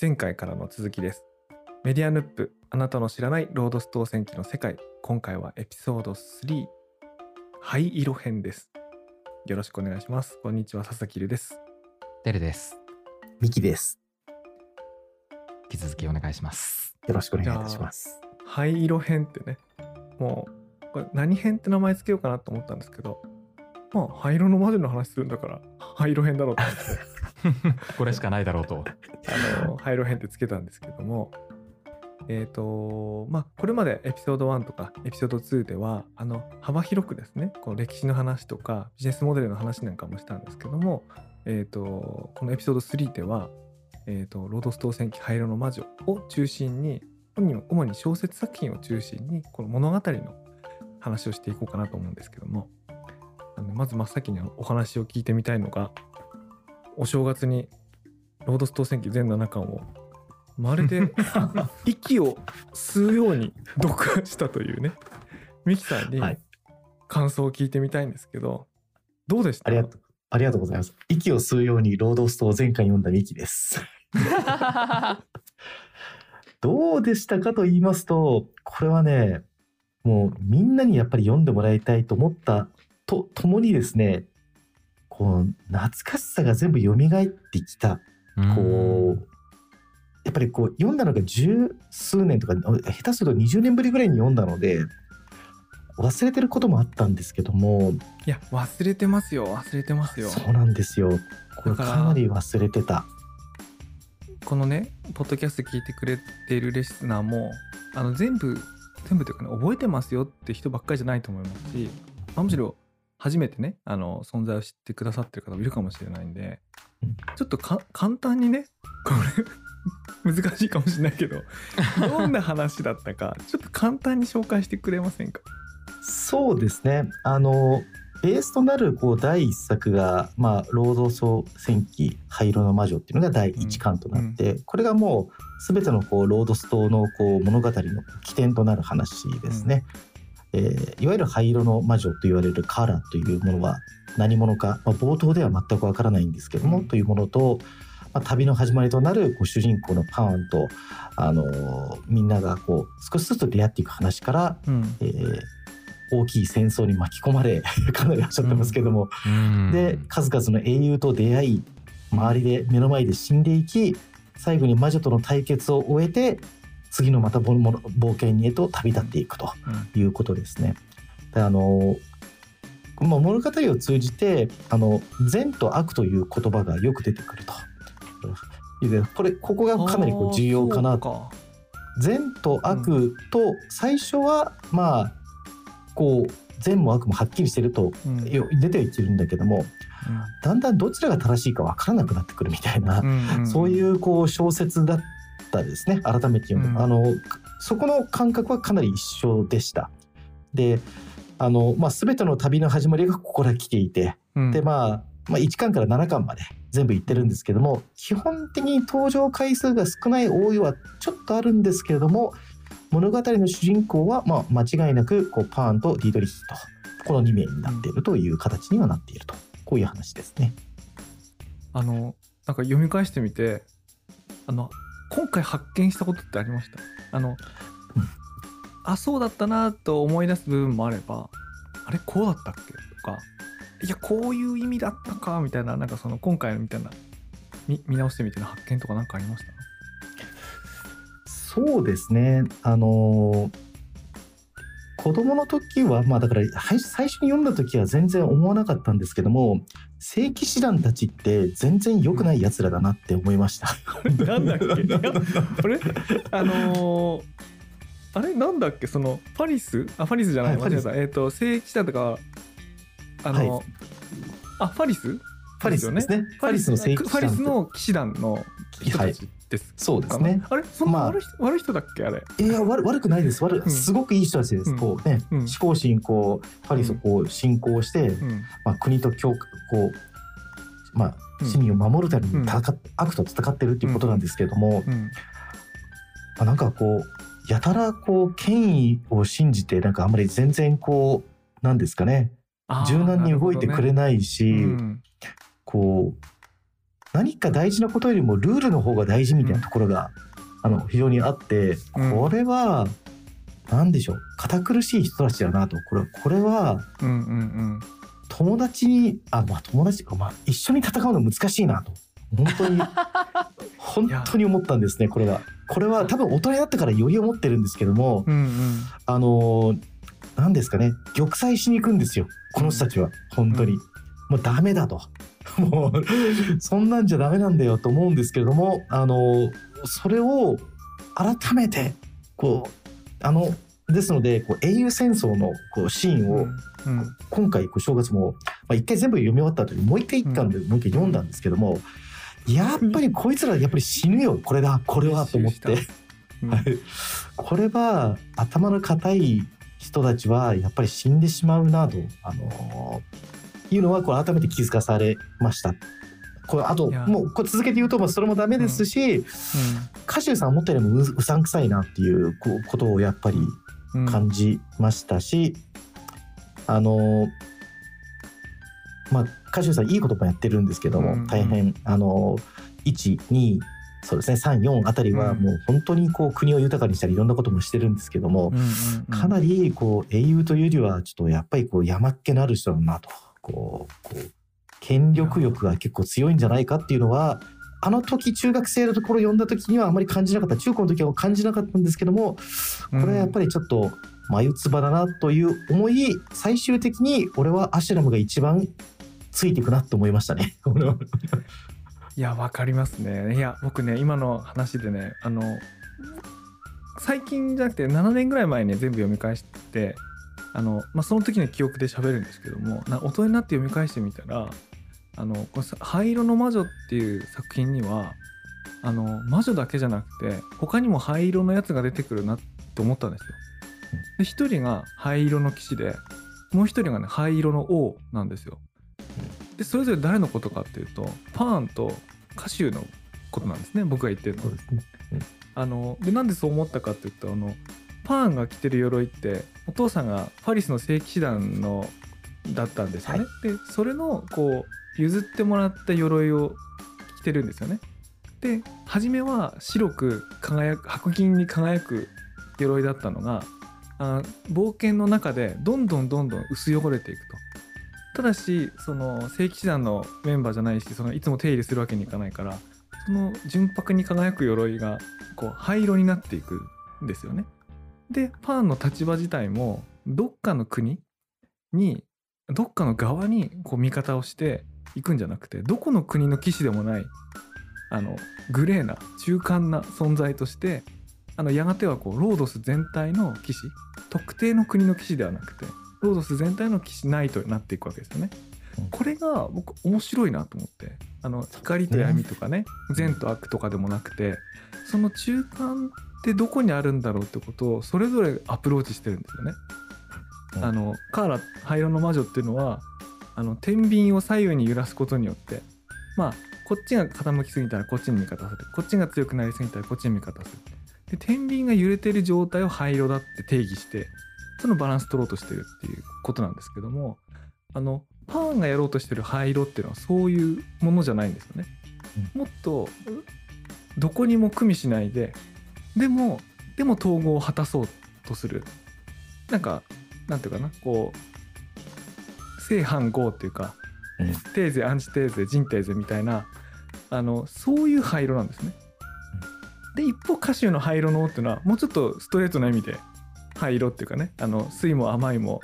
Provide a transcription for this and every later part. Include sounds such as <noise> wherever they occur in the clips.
前回からの続きです。メディアヌップ、あなたの知らないロードス当選記の世界。今回はエピソード3、灰色編です。よろしくお願いします。こんにちは、佐々木留です。てるです。ミキです。引き続きお願いします。よろしくお願いいたします。灰色編ってね、もう、これ何編って名前つけようかなと思ったんですけど、まあ、灰色の魔女の話するんだから、灰色編だろうと思って。<laughs> これしかないだろうと。あの、廃炉編ってつけたんですけども、えっ、と、まあ、これまでエピソード1とかエピソード2では、あの、幅広くですね、この歴史の話とかビジネスモデルの話なんかもしたんですけども、えっ、と、このエピソード3では、えっ、と、ロードス当選記廃炉の魔女を中心に、主に主に小説作品を中心に、この物語の話をしていこうかなと思うんですけども、あのまず真っ先にお話を聞いてみたいのが、お正月にロードス当選記全7巻をまるで <laughs> 息を吸うように読破したというねミキさんにはい感想を聞いてみたいんですけどどうでした？ありがとう、ありがとうございます。息を吸うようにロードストを前回読んだミキです。<laughs> どうでしたかと言いますと、これはね、もうみんなにやっぱり読んでもらいたいと思ったと、ともにですね、こう、懐かしさが全部蘇ってきた。こう、やっぱりこう、読んだのが十数年とか、下手すると20年ぶりぐらいに読んだので、忘れてることもあったんですけども、いや忘れてますよ忘れてますよそうなんですよ。これだかなり忘れてた。このねポッドキャスト聞いてくれているレスナーもあの全部全部というかね覚えてますよって人ばっかりじゃないと思いますし、まあむしろ初めてねあの存在を知ってくださってる方もいるかもしれないんで、うんちょっとか簡単にねこれ <laughs> 難しいかもしれないけど <laughs> どんな話だったかちょっと簡単に紹介してくれませんか？そうですね。あの、ベースとなるこう第一作が、まあ、労働総戦記灰色の魔女っていうのが第一巻となって、これがもうすべてのこうロードストのこう物語の起点となる話ですね。えーいわゆる灰色の魔女と言われるカーラというものは何者か、まあ、冒頭では全くわからないんですけども、うん。というものと、まあ、旅の始まりとなるこう主人公のパーンと、あのーみんながこう少しずつ出会っていく話から、うん。えー大きい戦争に巻き込まれ <laughs> かなりおっしゃってますけども、うん。で数々の英雄と出会い周りで目の前で死んでいき最後に魔女との対決を終えて次のまた冒険へと旅立っていくということですね。であのまあ、物語を通じてあの善と悪という言葉がよく出てくると。でこれここがかなりこう重要かなあーそうか善と悪と最初はまあこう善も悪もはっきりしてるとうん。よ出てはいってるんだけどもだんだんどちらが正しいかわからなくなってくるみたいな、うんそういうこう小説だったですね。改めて読むと、うん。あのそこの感覚はかなり一緒でした。であの、まあ、全ての旅の始まりがここから来ていて。うん。で、まあ、まあ1巻から7巻まで全部言ってるんですけども基本的に登場回数が少ない多いはちょっとあるんですけれども物語の主人公は、まあ、間違いなくこうパーンとディードリヒとこの2名になっているという形にはなっていると。こういう話ですね。あのなんか読み返してみてあの今回発見したことってありました？あの、あそうだったなと思い出す部分もあればあれこうだったっけ？とかいやこういう意味だったか？みたいななんかその今回のみたいな見見直してみての発見とかなんかありました？そうですね。あのー子供の時は、まあだから、はい最初に読んだ時は全然思わなかったんですけども、聖騎士団たちって全然良くない奴らだなって思いました。<laughs> なんだっけ？<laughs> いやあれ？あのーあれ？なんだっけ？そのパリス？あパリスじゃない、はい間違えた。えっ、と聖騎士団とかあの、はい。あパリス？パリスですね。パリスの聖騎士団。パリスの騎士団の人たちです。そうですね。あれそんなまあ悪い人,、悪い人だっけあれ。いや悪悪くないです。悪うん。すごくいい人たちです、うん。こうね、うん。思考心こうパリスをこう侵攻して、うん。まあ、国と教こうまあうん。市民を守るためにうん戦っ、悪と戦ってるっていうことなんですけれども、うん。まあ、なんかこうやたらこう権威を信じてなんかあんまり全然こうなんですかね。柔軟に動いてくれないし、ね。こう何か大事なことよりもルールの方が大事みたいなところが、あの非常にあってうん。これは何でしょう。堅苦しい人たちだなと。これこれはうんうんうん。友達にあまあ友達まあ一緒に戦うの難しいなと。本当に <laughs> 本当に思ったんですねこれは。これは多分大人になってからより思ってるんですけどもうんうん。あの何ですかね。玉砕しに行くんですよこの人たちは。本当に。うん。もうダメだと。もうそんなんじゃダメなんだよと思うんですけれどもあのそれを改めてこうあのですのでこう英雄戦争のこうシーンを、うん今回こう正月も、まあ、一回全部読み終わった後にもう一回行ったん。で、もう一回読んだんですけどもやっぱりこいつらやっぱり死ぬよこれだこれはと思って。これは頭の固い人たちはやっぱり死んでしまうなと、あのいうのはこれ改めて気づかされました。これあともうこれ続けて言うとまあそれもダメですし、歌手さん思ったよりもううさんくさいなっていうことをやっぱりうん。感じましたし、あのまあ歌手さんいいこともやってるんですけども、うん。大変あの12そうですね34あたりはうんもう本当にこう国を豊かにしたりいろんなこともしてるんですけども、うんうんうん。かなりこう英雄というよりはちょっとやっぱりこう山っ気のある人だなとこうこう権力欲が結構強いんじゃないかっていうのはあの時中学生のところ読んだ時にはあまり感じなかった中高の時は感じなかったんですけどもこれはやっぱりちょっと眉唾だなという思い最終的に俺はアシュラムが一番ついていくなと思いましたね。<laughs> いやわかりますねいや僕ね今の話でねあの最近じゃなくて7年ぐらい前に全部読み返してあの、まあ、その時の記憶で喋るんですけどもな大人になって読み返してみたら「あのこのさ灰色の魔女」っていう作品にはあの魔女だけじゃなくて他にも灰色のやつが出てくるなって思ったんですよ。で一人が灰色の騎士でもう一人がね灰色の王なんですよ。でそれぞれ誰のことかっていうとパーンと歌手のことなんですね僕が言ってるのは。ですね。あのでなんでそう思ったかっていうとあのパーンが着てる鎧ってお父さんがパリスの聖騎士団のだったんですよね。はでそれのこう譲ってもらった鎧を着てるんですよね。で初めは白く輝く白銀に輝く鎧だったのがあ冒険の中でどんどんどんどん薄汚れていくと。ただしその聖騎士団のメンバーじゃないしそのいつも手入れするわけにいかないからその純白に輝く鎧がこう灰色になっていくんですよね。でパーンの立場自体もどっかの国にどっかの側にこう味方をしていくんじゃなくてどこの国の騎士でもないあのグレーな中間な存在としてあのやがてはこうロードス全体の騎士特定の国の騎士ではなくてロードス全体の騎士ナイトになっていくわけですよねうん。これが僕面白いなと思ってあの光と闇とかね善と悪とかでもなくてその中間ってどこにあるんだろうってことをそれぞれアプローチしてるんですよね。うんあのカーラ灰色の魔女っていうのはあの天秤を左右に揺らすことによってまあこっちが傾きすぎたらこっちに味方するこっちが強くなりすぎたらこっちに味方するで天秤が揺れてる状態を灰色だって定義してそのバランス取ろうとしてるっていうことなんですけどもあのパーンがやろうとしてる灰色っていうのはそういうものじゃないんですよね。もっとどこにも組みしないででもでも統合を果たそうとする。なんかなんていうかな。こう正反合っていうかうん。テーゼアンチテーゼジンテーゼみたいなあのそういう灰色なんですね。で一方歌手の灰色のっていうのはもうちょっとストレートな意味で灰色っていうかねあの酸いも甘いも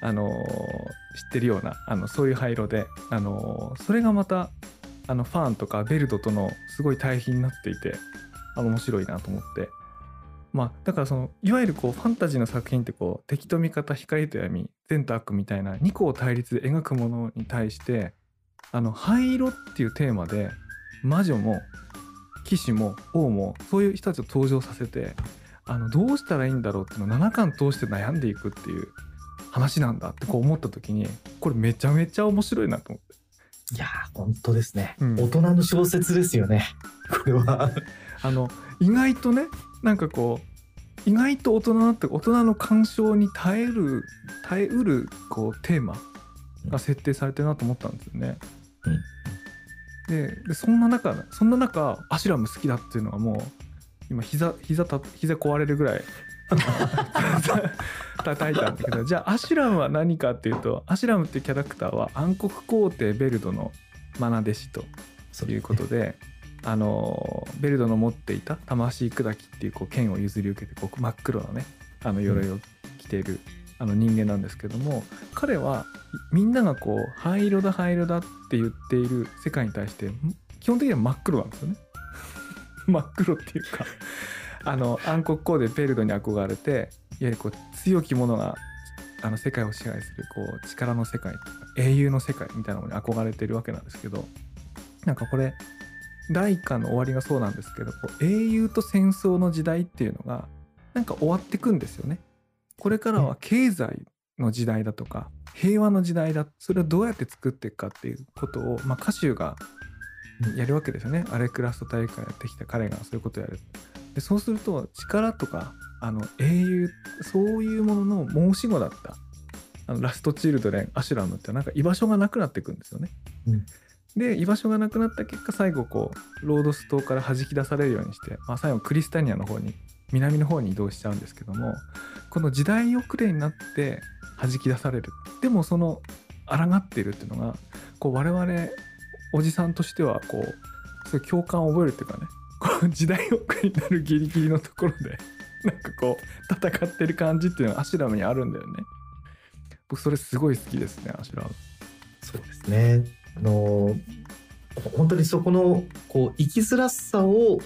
あのー知ってるようなあのそういう灰色で、あのーそれがまたあのファンとかベルトとのすごい対比になっていて面白いなと思って。まあだからそのいわゆるこうファンタジーの作品ってこう敵と味方光と闇善と悪みたいな2個を対立で描くものに対してあの灰色っていうテーマで魔女も騎士も王もそういう人たちを登場させてあのどうしたらいいんだろうっていうのを7巻通して悩んでいくっていう話なんだってこう思った時にこれめちゃめちゃ面白いなと思って。いやー本当ですね、うん。大人の小説ですよね。これは。あの意外とねなんかこう意外と大人って大人の鑑賞に耐える耐えうるこうテーマが設定されてるなと思ったんですよね。ででそんな中そんな中アシュラム好きだっていうのはもう今膝膝た膝壊れるぐらい <laughs> 叩いたんだけどじゃあアシュラムは何かっていうとアシュラムっていうキャラクターは暗黒皇帝ベルドの愛弟子ということで、あのベルドの持っていた魂砕きっていうこう剣を譲り受けてこう真っ黒なねあの鎧を着ている、あの人間なんですけども彼はみんながこう灰色だ灰色だって言っている世界に対して基本的には真っ黒なんですよね。<laughs> 真っ黒っていうかあの暗黒コーデベルドに憧れていわゆるこう強き者があの世界を支配するこう力の世界英雄の世界みたいなものに憧れてるわけなんですけどなんかこれ第一巻の終わりがそうなんですけど英雄と戦争の時代っていうのがなんか終わってくんですよね。これからは経済の時代だとか平和の時代だそれをどうやって作っていくかっていうことを、まあ、歌手がやるわけですよねアレクラスト大会やってきた彼がそういうことをやるでそうすると力とかあの英雄そういうものの申し子だったあのラストチルドレンアシュラムってなんか居場所がなくなっていくんですよね。うんで居場所がなくなった結果最後こうロードス島から弾き出されるようにして、まあ、最後クリスタニアの方に南の方に移動しちゃうんですけどもこの時代遅れになって弾き出される。でもその抗っているっていうのがこう我々おじさんとしてはこうそういう共感を覚えるっていうかねこう時代遅れになるギリギリのところで <laughs> なんかこう戦ってる感じっていうのがアシュラムにあるんだよね。僕それすごい好きですねアシュラム。そうですね。あの本当にそこのこう生きづらさを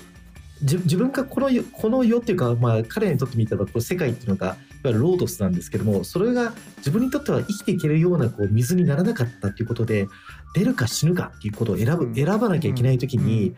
自自分がこの世この世っていうか、まあ、彼にとってみたらこう世界っていうのがいわゆるロードスなんですけどもそれが自分にとっては生きていけるようなこう水にならなかったっていうことで出るか死ぬかっていうことを選ぶ、うん。選ばなきゃいけない時に、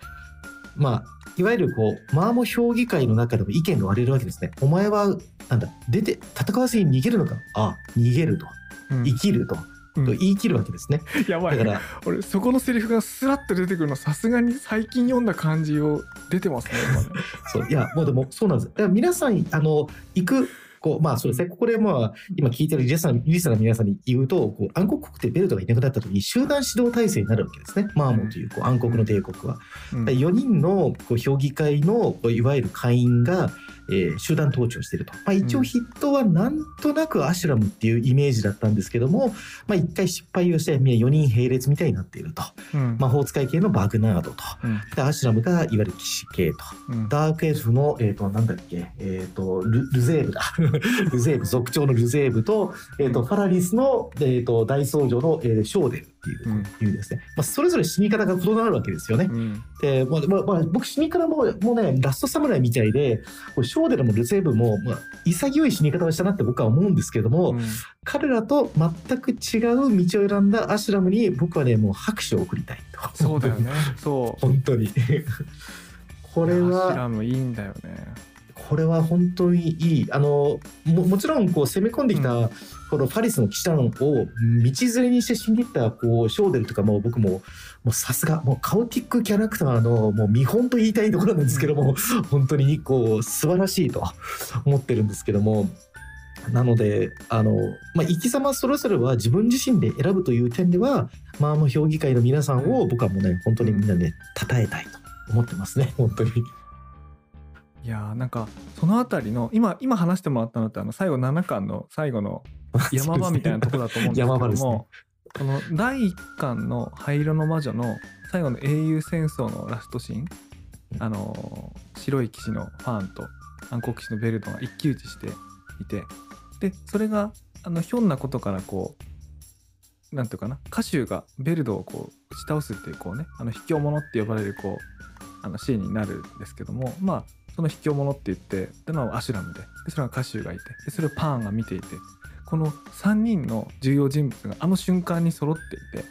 まあいわゆるこうマーモ評議会の中でも意見が割れるわけですね。お前はなんだ出て戦わずに逃げるのか。あ逃げると。うん。生きると,、うんと言い切るわけですね。<laughs> やばいだから俺そこのセリフがスラッと出てくるのさすがに最近読んだ感じを出てますね <laughs> そういやもうでもそうなんです。だから皆さんあの行くこうまあそうですねここでまあ今聞いてるリスナの皆さんに言うとこう暗黒国ってベルトがいなくなった時に集団指導体制になるわけですね。マーモンというこう暗黒の帝国は。うん4人のこう評議会のこういわゆる会員が、えー集団統治をしていると、まあ、一応うん筆頭はなんとなくアシュラムっていうイメージだったんですけども、まあ、一回失敗をして4人並列みたいになっていると。うん。魔法使い系のバグナードと。うん。でアシュラムがいわゆる騎士系と。うん。ダークエルフの、えっ、と、なんだっけ、えっ、とル、ルゼーブだ。<laughs> ルゼーブ、族長のルゼーブと、えっ、と、ファラリスの、えっ、と、大僧侶の、えーショーデルっていう、うんいうですね。まあ、それぞれ死に方が異なるわけですよね。うんで、まあ、まあ、まあ、僕死に方も、もうね、ラストサムライみたいで、ショーデルもルゼーブも、まあ、潔い死に方をしたなって僕は思うんですけれども、うん彼らと全く違う道を選んだアシュラムに、僕はね、もう拍手を送りたいと。そうだよねそう <laughs> 本当に。<laughs> これいやアシュは、ラムいいんだよねこれは本当にいい。あの、ももちろん、こう、攻め込んできた、このファリスの騎士団を道連れにして死んでいった、こう、ショーデルとかも、僕も、もうさすが、もうカオティックキャラクターの、もう見本と言いたいところなんですけども、本当に、こう、素晴らしいと思ってるんですけども、なので、あの、まあ、生き様それぞれは自分自身で選ぶという点では、まあ、もう評議会の皆さんを僕はもうね、本当にみんなで、称えたいと思ってますね、本当に。いやーなんかそのあたりの今今話してもらったのってあの最後7巻の最後の <laughs> 山場みたいなとこだと思うんですけど山場ですね。も、この第1巻の「灰色の魔女」の最後の英雄戦争のラストシーンあのー白い騎士のファーンと暗黒騎士のベルドが一騎打ちしていてでそれがあのひょんなことからこうなんていうかな歌手がベルドをこう打ち倒すっていうこうねあの卑怯者って呼ばれるこうあのシーンになるんですけどもまあその卑怯者って言ってでのはアシュラムででそれが歌手がいてでそれをパーンが見ていてこの3人の重要人物があの瞬間に揃っていて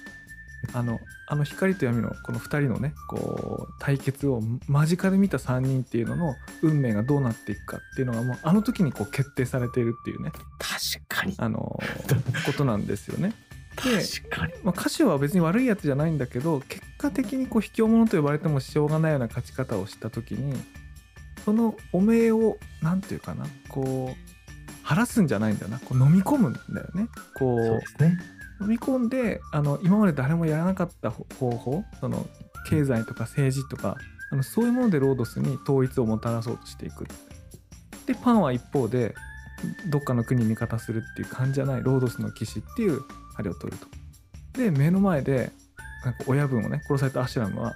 あのあの光と闇のこの2人のねこう対決を間近で見た3人っていうのの運命がどうなっていくかっていうのがもうあの時にこう決定されているっていうね確かに。あのことなんですよね。で確かに。まあ、歌手は別に悪いやつじゃないんだけど結果的にこう卑怯者と呼ばれてもしょうがないような勝ち方をした時にその汚名を何て言うかなこう晴らすんじゃないんだよなこう飲み込むんだよね。こうね。飲み込んであの今まで誰もやらなかった方法その経済とか政治とかあのそういうものでロードスに統一をもたらそうとしていくでパンは一方でどっかの国味方するっていう感じじゃないロードスの騎士っていうあれを取るとで目の前でなんか親分をね殺されたアシュラムは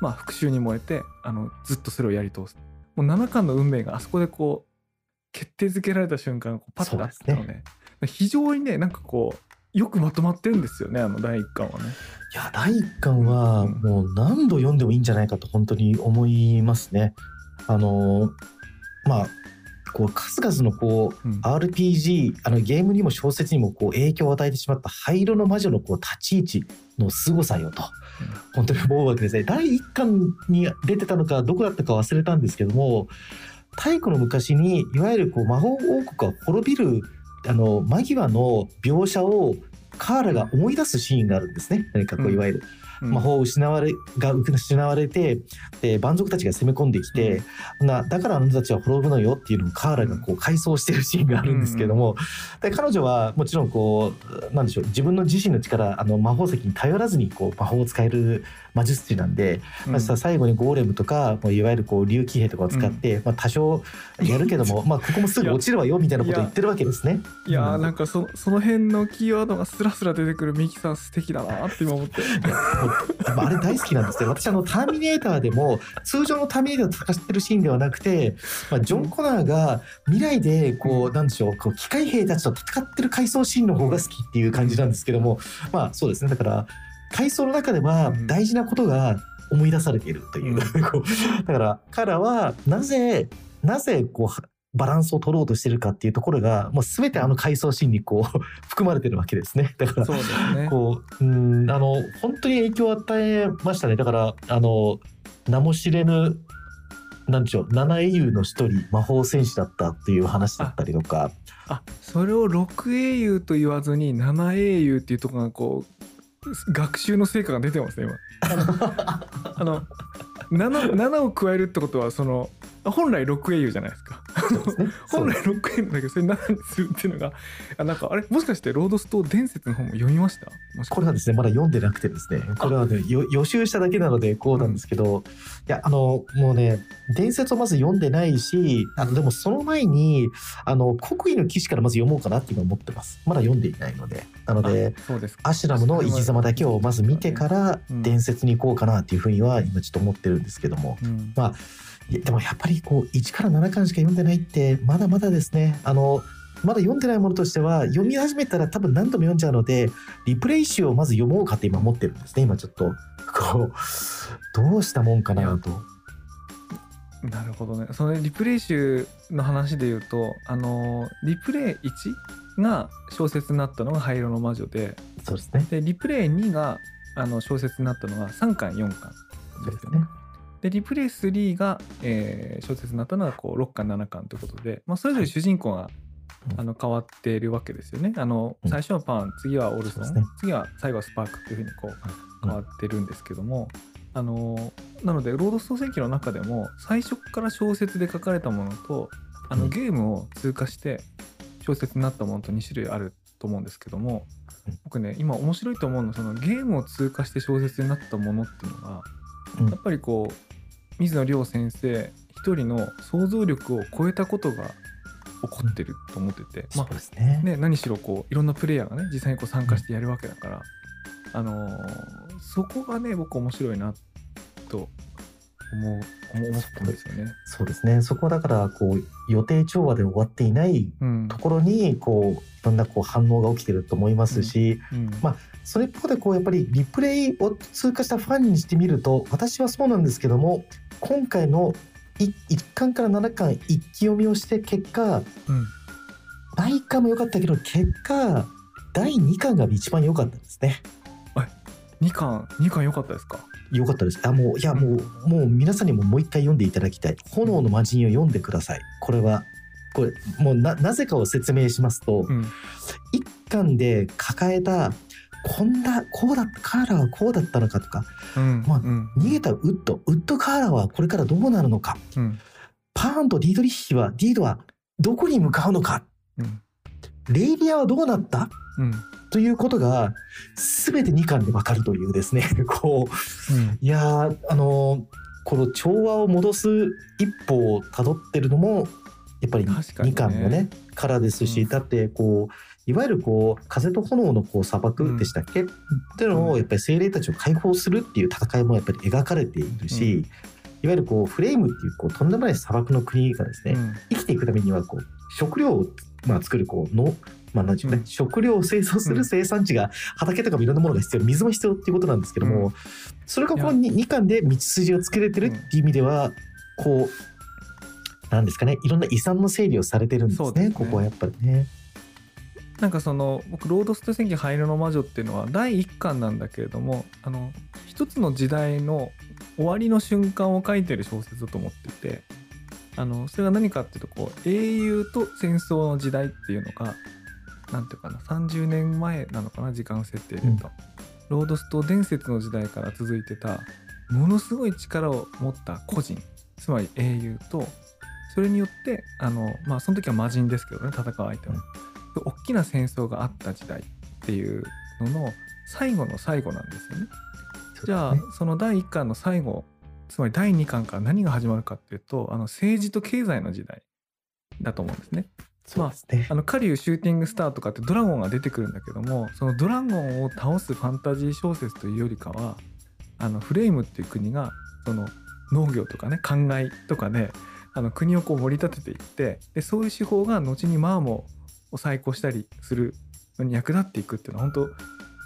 まあ復讐に燃えてあのずっとそれをやり通すもう7巻の運命があそこでこう決定づけられた瞬間こうパッとあったので非常にねなんかこうよくまとまってるんですよねあの第1巻はね。いや第1巻はもう何度読んでもいいんじゃないかと本当に思いますね。あのまあこう数々のこう、うん。RPG あのゲームにも小説にもこう影響を与えてしまった灰色の魔女のこう立ち位置の凄さよと本当に思うわけですね。第1巻に出てたのかどこだったか忘れたんですけども太古の昔にいわゆるこう魔法王国が滅びるあの間際の描写をカーラが思い出すシーンがあるんですね。何かこううんいわゆるうん魔法を失われが失われてで蛮族たちが攻め込んできて、なだからあなたたちは滅ぶのよっていうのをカーラがこう回想してるシーンがあるんですけども、で彼女はもちろんこうなんでしょう自分の自身の力あの魔法石に頼らずにこう魔法を使える魔術師なんで、まあ、さ最後にゴーレムとかもういわゆるこう竜騎兵とかを使って、まあ、多少やるけども、<laughs> まあ、ここもすぐ落ちるわよみたいなことを言ってるわけですね。いやーうんなんかそその辺のキーワードがスラスラ出てくるミキさん素敵だなって今思って。あれ大好きなんですよ。私あのターミネーターでも通常のターミネーターを戦ってるシーンではなくて、まあ、ジョン・コナーが未来でこうなんでしょうこう機械兵たちと戦ってる回想シーンの方が好きっていう感じなんですけどもまあそうですねだから回想の中ではうん大事なことが思い出されているという、<laughs> こうだから彼らはなぜなぜこうバランスを取ろうとしてるかっていうところがもう全てあの回想シーンにこう <laughs> 含まれてるわけですね。だからそうですね。こう、うん、あの、本当に影響を与えましたね。だから、あの、名も知れぬ、なんでしょう、七英雄の一人、魔法戦士だったっていう話だったりとか、あそれを6英雄と言わずに7英雄っていうところがこう学習の成果が出てますね今。<laughs> あの 7, 7を加えるってことはその本来6英雄じゃないですか。すね。<laughs> 本来6英雄なんだけどそれ7にするっていうのがあなんかあれ？もしかしてロードストー伝説の本も読みました？これはですね、まだ読んでなくてですね、これはね、よ予習しただけなのでこうなんですけど、いや、あの、もうね、伝説をまず読んでないし、あの、でもその前に、あの、国威の騎士からまず読もうかなって今思ってます。まだ読んでいないので。なので、でアシュラムの生き様だけをまず見てからうん。伝説に行こうかなっていうふうには今ちょっと思ってるんですけども、うん。いやでもやっぱりこう1から7巻しか読んでないってまだまだですねあのまだ読んでないものとしては読み始めたら多分何度も読んじゃうのでリプレイ集をまず読もうかって今思ってるんですね今ちょっとこうどうしたもんかなと。なるほどねそのリプレイ集の話で言うとあのリプレイ1が小説になったのが灰色の魔女でそうですね。でリプレイ2があの小説になったのが3巻4巻そうですねですよね。でリプレイ3が、えー小説になったのがこう6巻7巻ということで、まあ、それぞれ主人公が、うん。あの変わっているわけですよね。あのうん。最初はパン次はオルソン、ね。次は最後はスパークっていうふうにこううん変わってるんですけども、あのなのでロード総選挙の中でも最初から小説で書かれたものとあのうん。ゲームを通過して小説になったものと2種類あると思うんですけどもうん。僕ね今面白いと思うのはそのゲームを通過して小説になったものっていうのがうん。やっぱりこう水野亮先生一人の想像力を超えたことが起こってると思ってて、まそうですね。あね何しろこういろんなプレイヤーがね実際にこう参加してやるわけだから、あのーそこがね僕面白いなと思う思思ったんですよね。そうですね。そこはだからこう予定調和で終わっていないうん。ところにこういろんなこう反応が起きてると思いますし、うん。まあそれ一方でこうやっぱりリプレイを通過したファンにしてみると私はそうなんですけども今回の1巻から7巻一気読みをして結果うん第1巻も良かったけど結果第2巻が一番良かったですね。2巻2巻良かったですか？良かったです。あもういやもうもう皆さんにももう一回読んでいただきたい。炎の魔人を読んでください。これはこれもうななぜかを説明しますと、うん一巻で抱えたこんなこうだカーラはこうだったのかとか。うんまあうん。逃げたウッドウッドカーラはこれからどうなるのか。うん。パーンとディードリッヒはディードはどこに向かうのか。うん。レイリアはどうなった？ということが全て2巻でわかるというですね。<laughs> こういやーあのーこの調和を戻す一歩をたどってるのもやっぱり確かにね。2巻のねからですし、うん。だってこういわゆるこう風と炎のこう砂漠でしたっけ、っていうのをやっぱり精霊たちを解放するっていう戦いもやっぱり描かれているし、うん。いわゆるこうフレームっていうこうとんでもない砂漠の国がですね、うん。生きていくためにはこう食料を、まあ、作るこうの、まあなんていうかねうん。食料を生産すうんる生産地が畑とかもいろんなものが必要水も必要っていうことなんですけども、うん。それがこの 2, 巻で道筋を作れてるっていう意味では、こうなんですかねいろんな遺産の整理をされてるんですねすね。ここはやっぱりね。なんかその僕「ロードスト戦記灰色の魔女」っていうのは第1巻なんだけれどもあの一つの時代の終わりの瞬間を書いてる小説だと思っていてあのそれが何かっていうとこう英雄と戦争の時代っていうのがなんていうかな30年前なのかな時間設定で言うと、ロードスト伝説の時代から続いてたものすごい力を持った個人つまり英雄とそれによってあのまあその時は魔人ですけどね戦う相手は。大きな戦争があった時代っていうのの最後の最後なんですよね。じゃあその第1巻の最後つまり第2巻から何が始まるかっていうとあの政治と経済の時代だと思うんですね。そうですねあの狩竜シューティングスターとかってドラゴンが出てくるんだけどもそのドラゴンを倒すファンタジー小説というよりかはあのフレームっていう国がその農業とかね灌漑とかであの国をこう盛り立てていってでそういう手法が後にマーモを再興したりするのに役立っていくっていうのは本当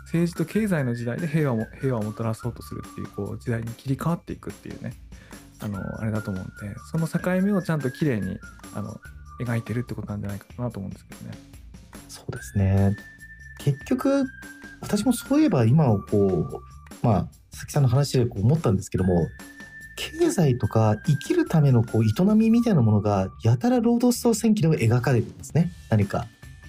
政治と経済の時代で平和も平和をもたらそうとするっていうこう時代に切り替わっていくっていうねあのあれだと思うんでその境目をちゃんと綺麗にあの描いてるってことなんじゃないかなと思うんですけどね。そうですね。結局私もそういえば今こうまあ佐々木さんの話でこう思ったんですけども経済とか生きるためのこう営みみたいなものがやたら労働スト戦記では描かれてるんですね。何か。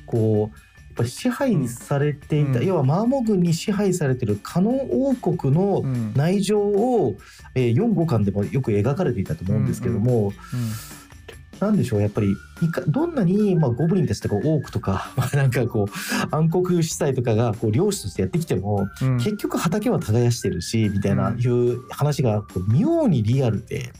こうやっぱり支配されていた、うん。要はマーモ軍に支配されてるカノン王国のうん。内情を、えー、4、5巻でもよく描かれていたと思うんですけども、なんでしょうやっぱりいかどんなに、まあ、ゴブリンたちとかオークとか、<laughs> まあ、なんかこう暗黒司祭とかがこう領主としてやってきてもうん。結局畑は耕してるしみたいなうん。いう話がこう妙にリアルで。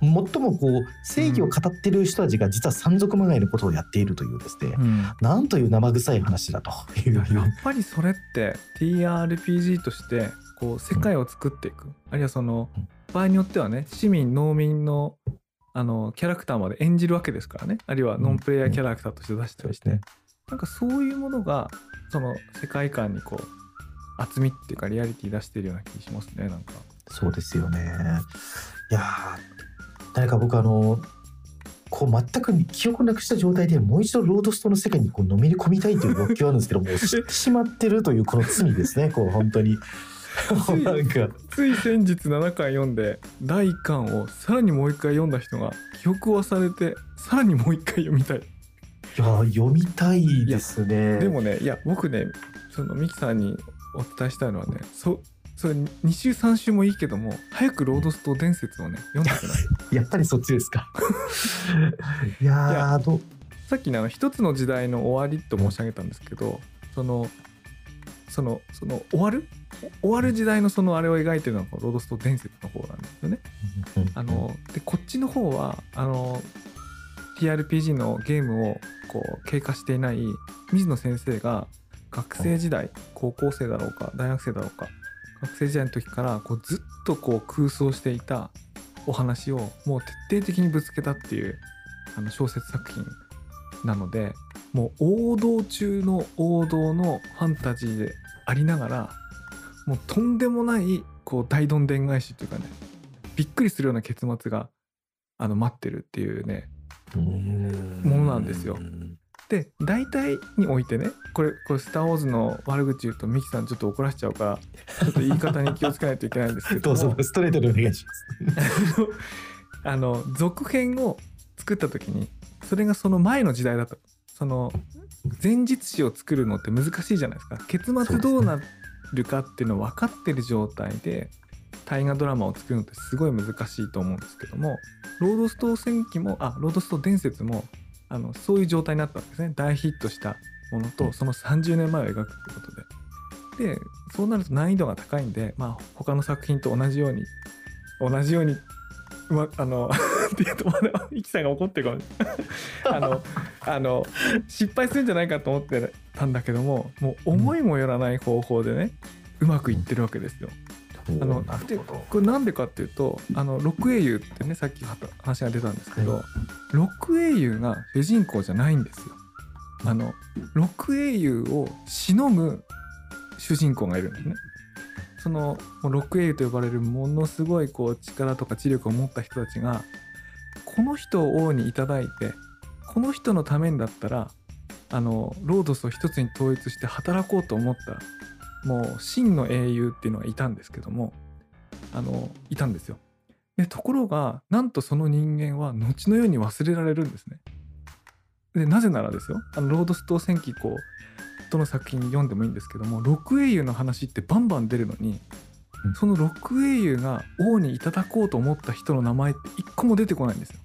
最もこう正義を語ってる人たちが実は山賊まがいのことをやっているというですね、うん。なんという生臭い話だと。いういややっぱりそれって TRPG としてこう世界を作っていく、あるいはそのうん。場合によってはね市民農民のあのキャラクターまで演じるわけですからね。あるいはノンプレイヤーキャラクターとして出したりして、ね。なんかそういうものがその世界観にこう厚みっていうかリアリティ出してるような気しますねなんか。そうですよね。いやー誰か僕あのこう全く記憶なくした状態でもう一度ロードストの世界にこうのめり込みたいという欲求はあるんですけど <laughs> もう知ってしまってるというこの罪ですねこう本当に。なんかつい先日7巻読んで第1巻をさらにもう一回読んだ人が記憶を忘れてさらにもう一回読みたいいやー読みたいですね。でもねいや僕ねそのミキさんにお伝えしたいのはねそそれ2週3週もいいけども早くロードスト伝説をね読んでくない <laughs> やっぱりそっちですか。<laughs> いやーさっきのあの一つの時代の終わりと申し上げたんですけどそのそのその終わる？終わる時代のそのあれを描いてるのがロードスト伝説の方なんですよね。あのでこっちの方はあの TRPG のゲームをこう経過していない水野先生が学生時代高校生だろうか大学生だろうか学生時代の時からこうずっとこう空想していたお話をもう徹底的にぶつけたっていうあの小説作品なのでもう王道中の王道のファンタジーでありながらもうとんでもないこう大どんでん返しというかねびっくりするような結末があの待ってるっていうねものなんですよで大体においてねこれこれ「スター・ウォーズ」の悪口言うとミキさんちょっと怒らせちゃうからちょっと言い方に気をつけないといけないんですけど <laughs> どもうぞストレートでお願いします。<laughs> あの続編を作った時にそれがその前の時代だとその前日誌を作るのって難しいじゃないですか。結末どうなるかっていうのを分かってる状態で大河ドラマを作るのってすごい難しいと思うんですけどもロードスト戦記もあロードスト伝説もあのそういう状態になったんですね。大ヒットしたものうん。とその30年前を描くってことで。でそうなると難易度が高いんでまあ他の作品と同じように同じようにうまあの <laughs> っていうとまだイキさんが怒ってるかも。<laughs> あのあの失敗するんじゃないかと思ってたんだけどももう思いもよらない方法でねうまくいってるわけですよ。あのなるほど。これなんでかっていうとあの六英雄ってねさっき話が出たんですけど、六英雄が主人公じゃないんですよ。あの六英雄をしのぐ主人公がいるんですね。その六英雄と呼ばれるものすごいこう力とか知力を持った人たちがこの人を王にいただいてこの人のためにだったらあのロードスを一つに統一して働こうと思ったもう真の英雄っていうのがいたんですけどもあのいたんですよ。でところがなんとその人間は後のように忘れられるんですね。でなぜならですよあのロードスト戦記こうどの作品読んでもいいんですけども六英雄の話ってバンバン出るのにうんその六英雄が王にいただこうと思った人の名前って一個も出てこないんですよ。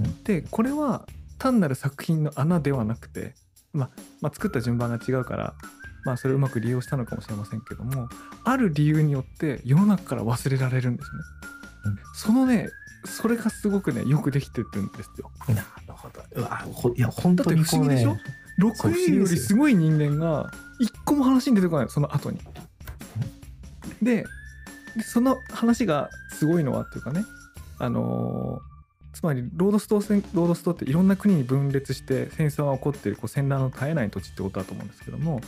うんでこれは単なる作品の穴ではなくて、まあ、まあ作った順番が違うから、まあ、それをうまく利用したのかもしれませんけどもある理由によって世の中から忘れられるんですね。うんそのねそれがすごくねよくできてるんですよ。なるほど。うわほいや本当に不思議でしょ？ね。六そう不思英雄よりすごい人間が一個も話に出てこないのその後に。ででその話がすごいのはっていうかねあのーつまりロードスト戦ロードストっていろんな国に分裂して戦争が起こっているこう戦乱の絶えない土地ってことだと思うんですけども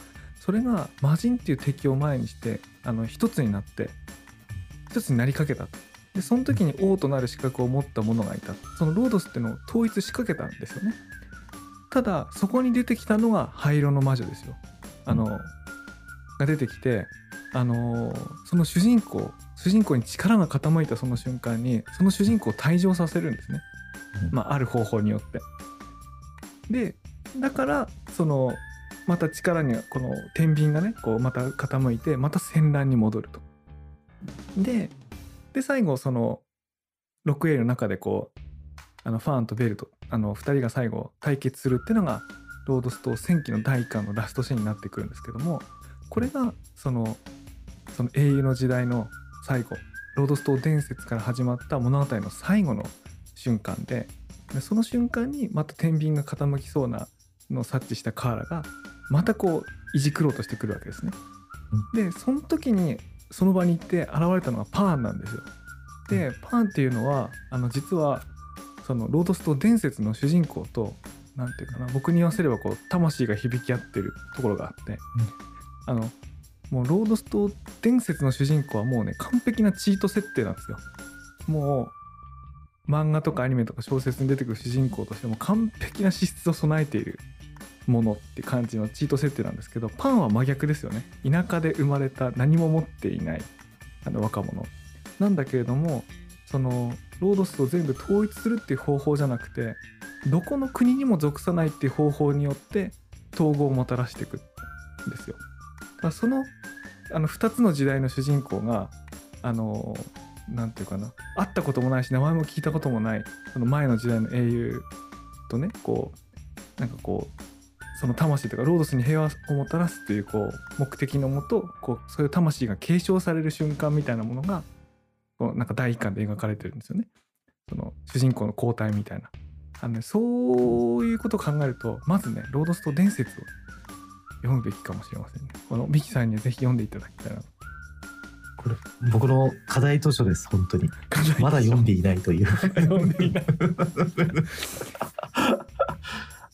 それが魔人っていう敵を前にしてあの一つになって一つになりかけた。とでその時に王となる資格を持った者がいた。そのロードスっていうのを統一しかけたんですよね。ただそこに出てきたのが灰色の魔女ですよ。あの、が出てきてあのその主人公主人公に力が傾いたその瞬間にその主人公を退場させるんですね、うん。まあ、ある方法によって。でだからそのまた力にこの天秤がねこうまた傾いてまた戦乱に戻ると。でで最後そのロックエイルの中でこうあのファーンとベルとあの2人が最後対決するっていうのがロードストー戦記の第1巻のラストシーンになってくるんですけどもこれがそのその英雄の時代の最後ロードストー伝説から始まった物語の最後の瞬間ででその瞬間にまた天秤が傾きそうなのを察知したカーラがまたこういじくろうとしてくるわけですね。でその時にその場に行って現れたのがパーンなんですよ。でパーンっていうのはあの実はそのロードスト伝説の主人公となんていうかな僕に言わせればこう魂が響き合ってるところがあって、あのもうロードスト伝説の主人公はもうね完璧なチート設定なんですよ。もう漫画とかアニメとか小説に出てくる主人公としても完璧な資質を備えているものって感じのチート設定なんですけどパンは真逆ですよね田舎で生まれた何も持っていないあの若者なんだけれどもそのロードスを全部統一するっていう方法じゃなくてどこの国にも属さないっていう方法によって統合をもたらしていくんですよ。だからそのあの2つの時代の主人公があのなんていうかな会ったこともないし名前も聞いたこともないその前の時代の英雄とねこうなんかこうその魂とかロードスに平和をもたらすっていうこう目的のもとこうそういう魂が継承される瞬間みたいなものがこうなんか第一巻で描かれてるんですよね。その主人公の交代みたいな。あのね、そういうことを考えるとまずねロードスト伝説を読むべきかもしれませんね。このミキさんにはぜひ読んでいただきたいなと。これ僕の課題図書です本当にまだ読んでいないという <laughs> 読んでいない。<laughs>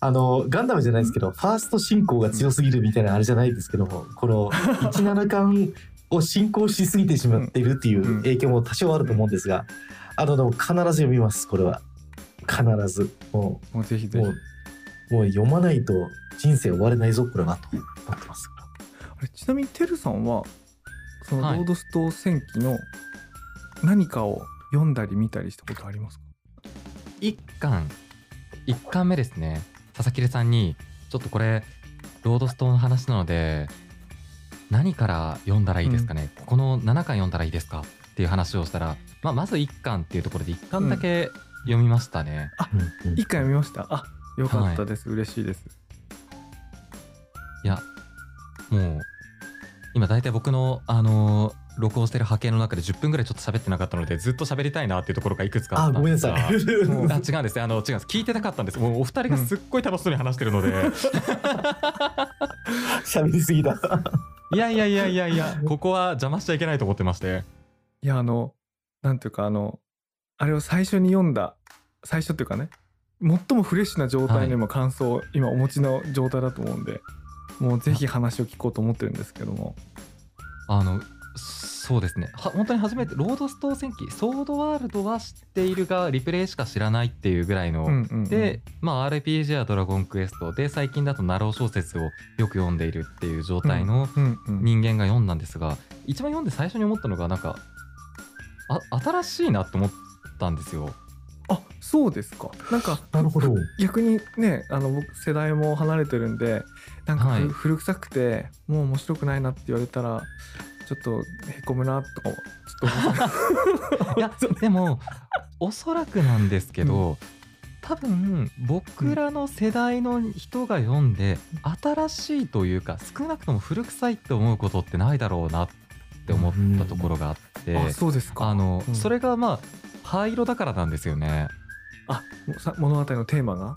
あのガンダムじゃないですけどファースト進行が強すぎるみたいなあれじゃないですけどもこの17巻を進行しすぎてしまっているっていう影響も多少あると思うんですがあのでも必ず読みますこれは。必ず。ももうぜひぜひ。うも。うもう読まないと人生終われないぞこれはと思ってます。あれちなみにてるさんはそのロはい。ードスト戦記の何かを読んだり見たりしたことありますか、一巻。一巻目ですね佐々木さんにちょっとこれロードストーンの話なので何から読んだらいいですかね、この7巻読んだらいいですか？っていう話をしたら、まあ、まず1巻っていうところで1巻だけ読みましたね、うんうん。一回読みました。あよかったです、嬉しいです。いやもう今大体僕のあのー録音してる波形の中で10分ぐらいちょっと喋ってなかったのでずっと喋りたいなっていうところがいくつかああ、ったごめんなさい。あ違うんです。あの違うんです。聞いてなかったんです。もうお二人がすっごい楽しそうに話してるので、<laughs> 喋りすぎた。いやいやいやいやいやここは邪魔しちゃいけないと思ってまして。いやあのなんていうかあのあれを最初に読んだ最初っていうかね最もフレッシュな状態の今感想を今お持ちの状態だと思うんでもうぜひ話を聞こうと思ってるんですけども。あのそうですね。は本当に初めてロードストー戦記ソードワールドは知っているがリプレイしか知らないっていうぐらいの、うんうんうん。で、まあ、RPG やドラゴンクエストで最近だとナロー小説をよく読んでいるっていう状態のうんうん人間が読んだんですが、一番読んで最初に思ったのがなんかあ新しいなと思ったんですよ。あそうですか。なんかなるほど。逆にねあの僕世代も離れてるんでなんか古臭くてもう面白くないなって言われたらちょっとへこむなとかちょっと思 <laughs> いやでもおそらくなんですけど、多分僕らの世代の人が読んで新しいというか少なくとも古臭いって思うことってないだろうなって思ったところがあって、あそうですか。あの、うん。それがまあ灰色だからなんですよね。あ物語のテーマが？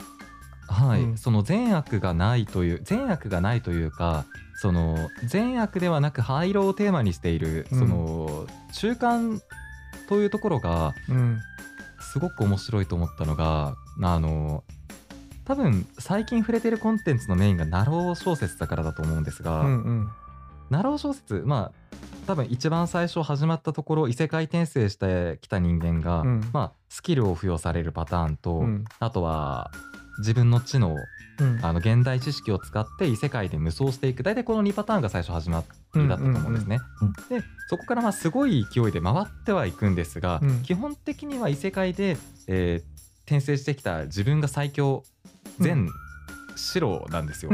はい、うん。その善悪がないという善悪がないというかその善悪ではなく灰色をテーマにしている、うん。その中間というところがうん。すごく面白いと思ったのがあの多分最近触れてるコンテンツのメインがなろう小説だからだと思うんですが、うんうん。なろう小説まあ多分一番最初始まったところ異世界転生してきた人間が、うん。まあ、スキルを付与されるパターンと、うん。あとは自分の知能うん。あの現代知識を使って異世界で無双していく。大体この2パターンが最初始まりだったと思うんですね。うんでそこからまあすごい勢いで回ってはいくんですが、うん。基本的には異世界で、えー転生してきた自分が最強全白なんですよ。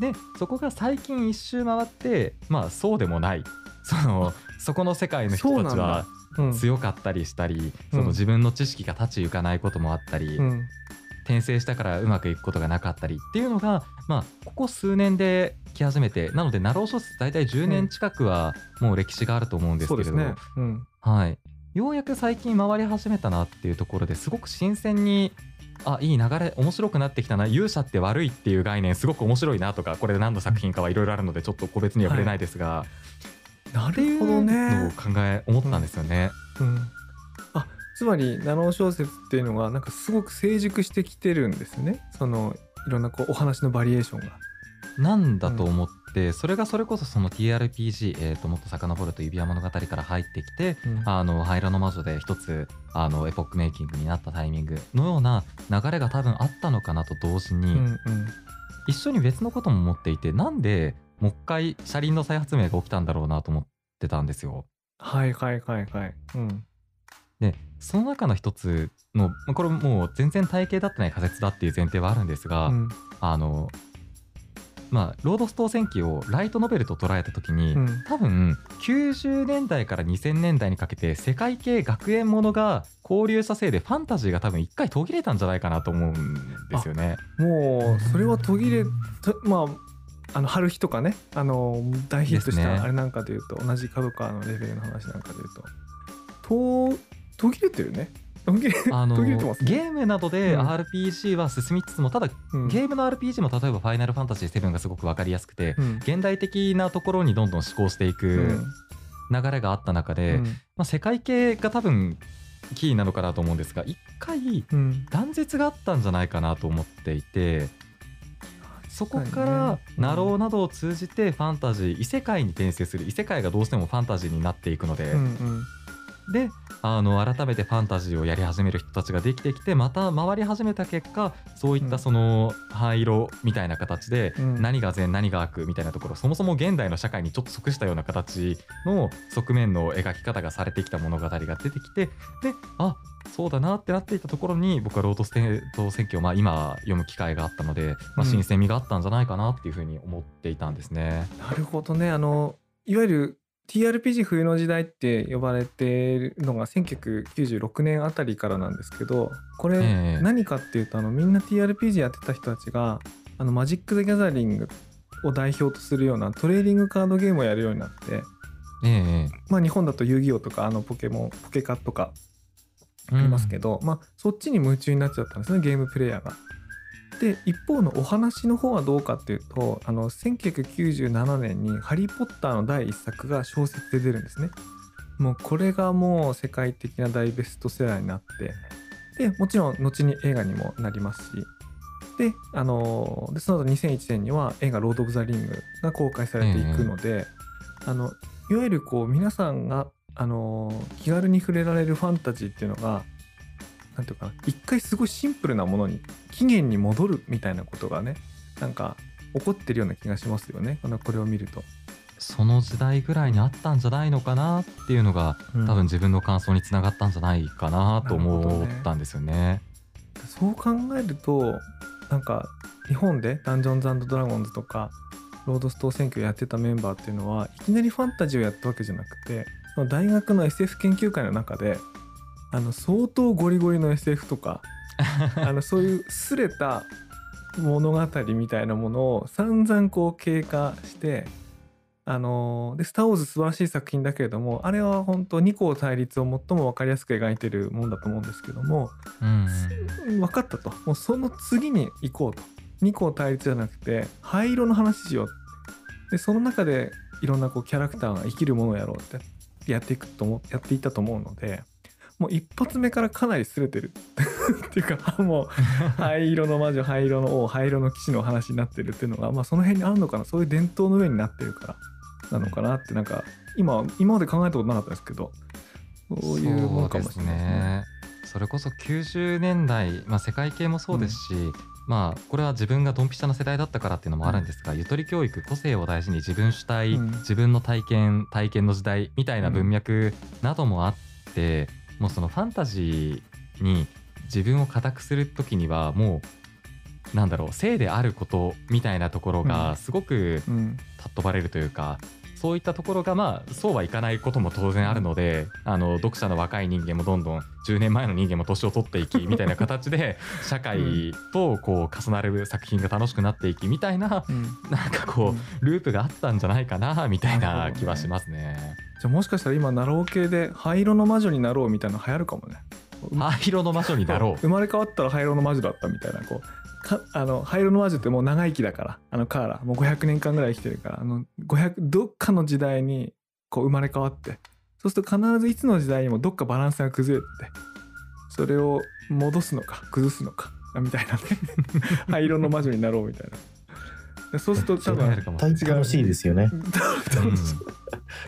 でそこが最近一周回ってまあそうでもない。そのそこの世界の人たちはうん強かったりしたり、そうん。の自分の知識が立ち行かないこともあったり、うん。転生したからうまくいくことがなかったりっていうのが、まあ、ここ数年で来始めてなのでナロー小説大体10年近くはもう歴史があると思うんですけれど、そうですね。うん。はい、ようやく最近回り始めたなっていうところですごく新鮮にあいい流れ面白くなってきたな勇者って悪いっていう概念すごく面白いなとかこれで何の作品かはいろいろあるのでちょっと個別には触れないですが、なるほどね。考え思ったんですよね。うん。あつまりナロー小説っていうのがなんかすごく成熟してきてるんですね。そのいろんなこうお話のバリエーションが。なんだと思って、それがそれこそその TRPG、えー、ともっと遡ると指輪物語から入ってきてうん。あの灰色の魔女で一つあのエポックメイキングになったタイミングのような流れが多分あったのかなと同時に、うんうん。一緒に別のことも思っていてなんでもう一回車輪の再発明が起きたんだろうなと思ってたんですよ。はいはいはいはいうんでその中の一つのまあこれもう全然体系だってない仮説だっていう前提はあるんですが、うんあのまあロードストー戦記をライトノベルと捉えた時に、うん多分90年代から2000年代にかけて世界系学園ものが交流したせいでファンタジーが多分一回途切れたんじゃないかなと思うんですよね。もうそれは途切れとまああの春日とかねあの大ヒットしたあれなんかでいうと、同じ角川のレベルの話なんかでいうと。と途切れてるね。途切れあの <laughs> ね。ゲームなどでうん。RPG は進みつつもただうん。ゲームの RPG も例えば「ファイナルファンタジー7」がすごく分かりやすくてうん。現代的なところにどんどん思考していく流れがあった中で、うん。まあ、世界系が多分キーなのかなと思うんですが一回うん。断絶があったんじゃないかなと思っていてそこからナローなどを通じてファンタジー異世界に転生する。異世界がどうしてもファンタジーになっていくので、うんうんであの改めてファンタジーをやり始める人たちができてきてまた回り始めた結果そういったその灰色みたいな形でうん。何が善何が悪みたいなところそもそも現代の社会にちょっと即したような形の側面の描き方がされてきた物語が出てきてであそうだなってなっていたところに僕はロードステート選挙をまあ今読む機会があったので、まあ、うん。新鮮味があったんじゃないかなっていうふうに思っていたんですね。なるほどね。あのいわゆる TRPG 冬の時代って呼ばれているのが1996年あたりからなんですけどこれええ。何かっていうとあのみんな TRPG やってた人たちがあのマジック・ザ・ギャザリングを代表とするようなトレーディングカードゲームをやるようになって、ええ。まあ、日本だと遊戯王とかあのポケモンポケカとかあありますけど、まあ、そっちに夢中になっちゃったんですねゲームプレイヤーが。で一方のお話の方はどうかっていうとあの1997年に「ハリー・ポッター」の第1作が小説で出るんですね。もうこれがもう世界的な大ベストセラーになってでもちろん後に映画にもなりますしであのでその後2001年には映画「ロード・オブ・ザ・リング」が公開されていくので、あのいわゆるこう皆さんがあの気軽に触れられるファンタジーっていうのがなんていうかな一回すごいシンプルなものに起源に戻るみたいなことがねなんか起こってるような気がしますよねあのこれを見ると。その時代ぐらいにあったんじゃないのかなっていうのが多分自分の感想につながったんじゃないかなと思ったんですよね。そう考えるとなんか日本で「ダンジョンズドラゴンズ」とか「ロードストー選挙」やってたメンバーっていうのはいきなりファンタジーをやったわけじゃなくて大学の SF 研究会の中であの相当ゴリゴリの SF とか <laughs> あのそういうすれた物語みたいなものを散々こう経過してあので「スター・ウォーズ」素晴らしい作品だけれどもあれは本当二項対立を最も分かりやすく描いてるもんだと思うんですけどもうんうん。分かったと。もうその次に行こうと。二項対立じゃなくて灰色の話しよう。でその中でいろんなこうキャラクターが生きるものをやろうってやっていくと思やっていったと思うのでもう一発目からかなり擦れてる。<laughs> っていうかもう <laughs> 灰色の魔女灰色の王灰色の騎士の話になってるっていうのが、まあ、その辺にあるのかな？そういう伝統の上になってるからなのかなってなんか今今まで考えたことなかったですけどそういうものかもしれないですね。それこそ90年代、まあ、世界系もそうですし、まあこれは自分がドンピシャな世代だったからっていうのもあるんですが、ゆとり教育個性を大事に自分主体、うん。自分の体験体験の時代みたいな文脈などもあって、もうそのファンタジーに自分を固くする時にはもうなんだろう性であることみたいなところうん。がすごくうん。尊ばれるというか、そういったところがまあそうはいかないことも当然あるので、あの読者の若い人間もどんどん10年前の人間も年を取っていきみたいな形で社会とこう重なる作品が楽しくなっていきみたいなうん。なんかこうループがあったんじゃないかなみたいな気はしますね。じゃあもしかしたら今ナロー系で灰色の魔女になろうみたいなの流行るかもね。灰色の魔女になろう。<laughs> 生まれ変わったら灰色の魔女だったみたいなこうかあの灰色の魔女ってもう長生きだからあのカーラもう500年間ぐらい生きてるからあの500どっかの時代にこう生まれ変わって。そうすると必ずいつの時代にもどっかバランスが崩れてて。それを戻すのか崩すのかみたいなね。<laughs> 灰色の魔女になろうみたいな。でそうすると多分そうなるかも大変楽しいですよね。うん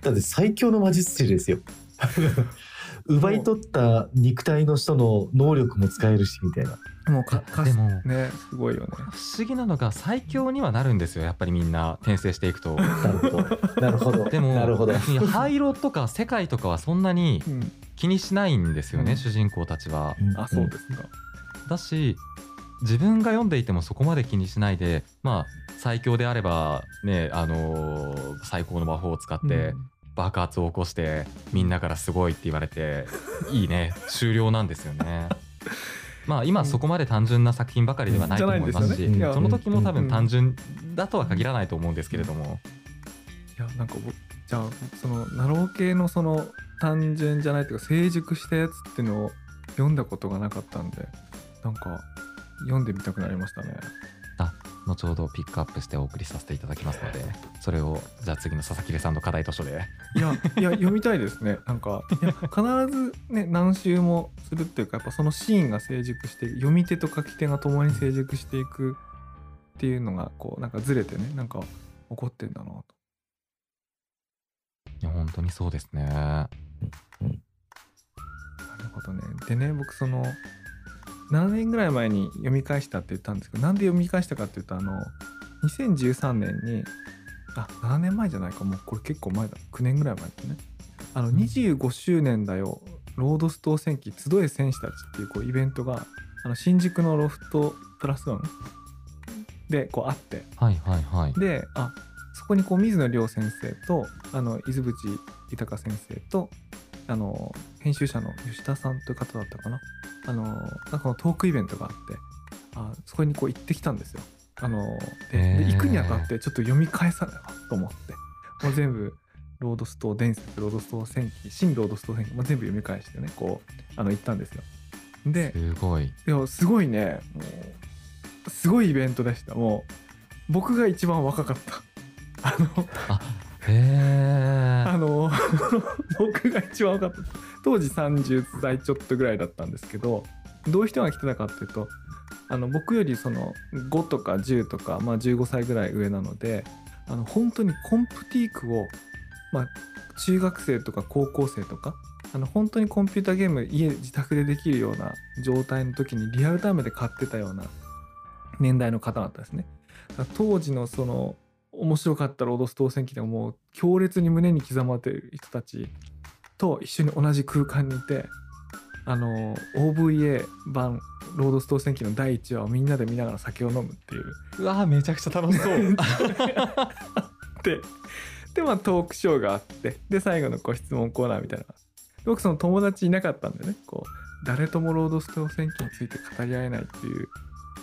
だって最強の魔術師ですよ。<laughs> 奪い取った肉体の人の能力も使えるしみたいな。もうかかでもねすごいよね不思議なのが最強にはなるんですよやっぱりみんな転生していくと。なるほど。なるほど。でもなるほど。灰色とか世界とかはそんなにうん気にしないんですよね、うん主人公たちは。んあそうですかだし自分が読んでいてもそこまで気にしないでまあ最強であればねあのー最高の魔法を使って爆発を起こしてみんなからすごいって言われていいね。<laughs> 終了なんですよね。まあ今そこまで単純な作品ばかりではないと思いますし、じゃないんですよね。いやその時も多うん。分単純だとは限らないと思うんですけれども、いやなんか僕じゃあそのナロー系のその単純じゃないというか成熟したやつっていうのを読んだことがなかったんでなんか読んでみたくなりましたね。後ほどピックアップしてお送りさせていただきますのでそれをじゃあ次の佐々木さんの課題図書でいやいや読みたいですねなんかいや必ずね何周もするっていうかやっぱそのシーンが成熟して読み手と書き手が共に成熟していくっていうのがこうなんかずれてねなんか起こってんだなと。いや本当にそうですね。なるほどね。でね僕その7年ぐらい前に読み返したって言ったんですけどなんで読み返したかっていうとあの2013年にあ7年前じゃないか。もうこれ結構前だ。9年ぐらい前ですね。あの25周年だよ。ロードストー戦記集え戦士たちっていうこうイベントがあの新宿のロフトプラスワンでこうあって。はいはいはい。であそこにこう水野亮先生とあの伊豆淵豊先生とあの編集者の吉田さんという方だったかな。あのなんかこのトークイベントがあってあそこにこう行ってきたんですよ。あので行くにあたってちょっと読み返さなと思って。もう全部ロードスト伝説ロードスト戦記新ロードスト戦記も全部読み返してねこうあの行ったんですよ。ですごい。いやすごいねもうすごいイベントでした。もう僕が一番若かった。あのああの <laughs> 僕が一番若かった当時30歳ちょっとぐらいだったんですけどどういう人が来てたかっていうとあの僕よりその5とか10とか、まあ、15歳ぐらい上なのであの本当にコンプティークを、まあ、中学生とか高校生とかあの本当にコンピューターゲーム家自宅でできるような状態の時にリアルタイムで買ってたような年代の方だったですね。当時のその面白かったロードス当選記でももう強烈に胸に刻まれてる人たちと一緒に同じ空間にいてあの OVA 版ロードス当選記の第1話をみんなで見ながら酒を飲むっていう。うわめちゃくちゃ楽しそう。<laughs> ででまあトークショーがあってで最後のこう質問コーナーみたいな。僕その友達いなかったんでね。こう誰ともロードス当選記について語り合えないっていう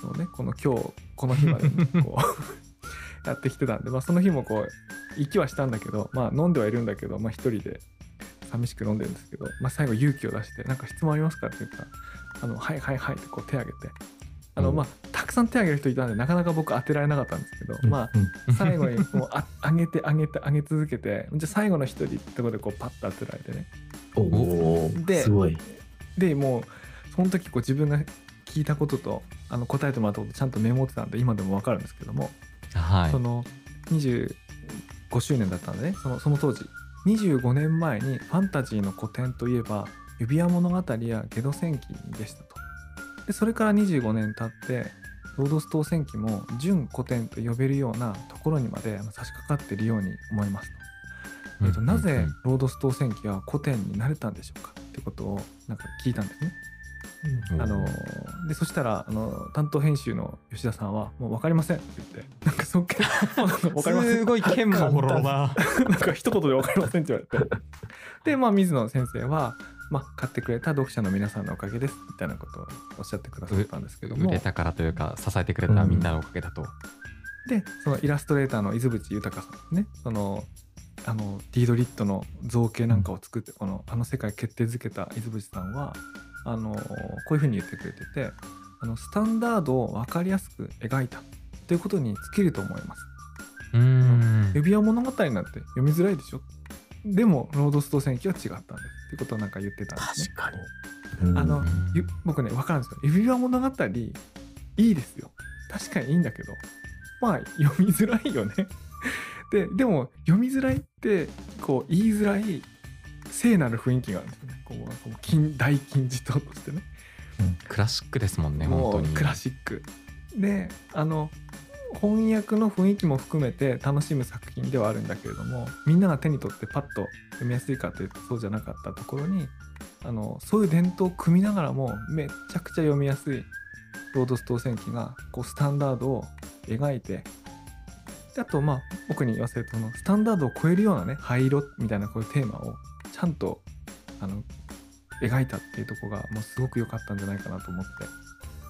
のをねこの今日この日までねこうやってきてたんで、まあ、その日もこう行きはしたんだけどまあ飲んではいるんだけどまあ一人で寂しく飲んでるんですけど、まあ、最後勇気を出して「なんか質問ありますか?」って言ったら「あのはいはいはい」ってこう手挙げてあの、うんまあたくさん手挙げる人いたんでなかなか僕当てられなかったんですけど、うんまあうん最後にもう <laughs> あ上げて上げて上げ続けてじゃあ最後の一人ってとこでこうパッと当てられてねおおですごい。でもうその時こう自分が聞いたこととあの答えてもらったことちゃんとメモってたんで今でも分かるんですけども、はい。そ。の25周年だったんでね。そのその当時。25年前にファンタジーの古典といえば指輪物語やゲド戦記でしたと。でそれから25年経ってロードストー戦記も準古典と呼べるようなところにまで差し掛かっているように思いますと,、えーとうんなぜうん。ロードストー戦記は古典になれたんでしょうか？ってことをなんか聞いたんですねうん。あのでそしたらあの担当編集の吉田さんは「もう分かりません」って言ってなんかそっけ <laughs> 分かりません。すごい剣もほろろな。<laughs> なんか一言で分かりませんって言われて。でまあ水野先生は、まあ、買ってくれた読者の皆さんのおかげですみたいなことをおっしゃってくださったんですけども。売れたからというか支えてくれたみんなのおかげだと。でそのイラストレーターの伊豆淵豊さんですねそのあのディードリットの造形なんかを作って、このあの世界決定づけた伊豆淵さんはあのこういうふうに言ってくれててあのスタンダードを分かりやすく描いたということに尽きると思います。うーん。指輪物語なんて読みづらいでしょでもロードスト戦記は違ったんですってことをなんか言ってたんですね。確かに。うんあの僕ね分かるんですよ指輪物語いいですよ確かにいいんだけどまあ読みづらいよねででも読みづらいってこう言いづらい聖なる雰囲気があるんですよねこうなんかもう金大金字塔としてねクラシックですもんね、本当に。クラシックであの翻訳の雰囲気も含めて楽しむ作品ではあるんだけれどもみんなが手に取ってパッと読みやすいかというとそうじゃなかったところにあのそういう伝統を組みながらもめっちゃくちゃ読みやすいロードストー戦記がこうスタンダードを描いてであとまあ僕に言わせるとそのスタンダードを超えるようなね灰色みたいなこういうテーマをちゃんとあの描いたっていうところがもうすごく良かったんじゃないかなと思って。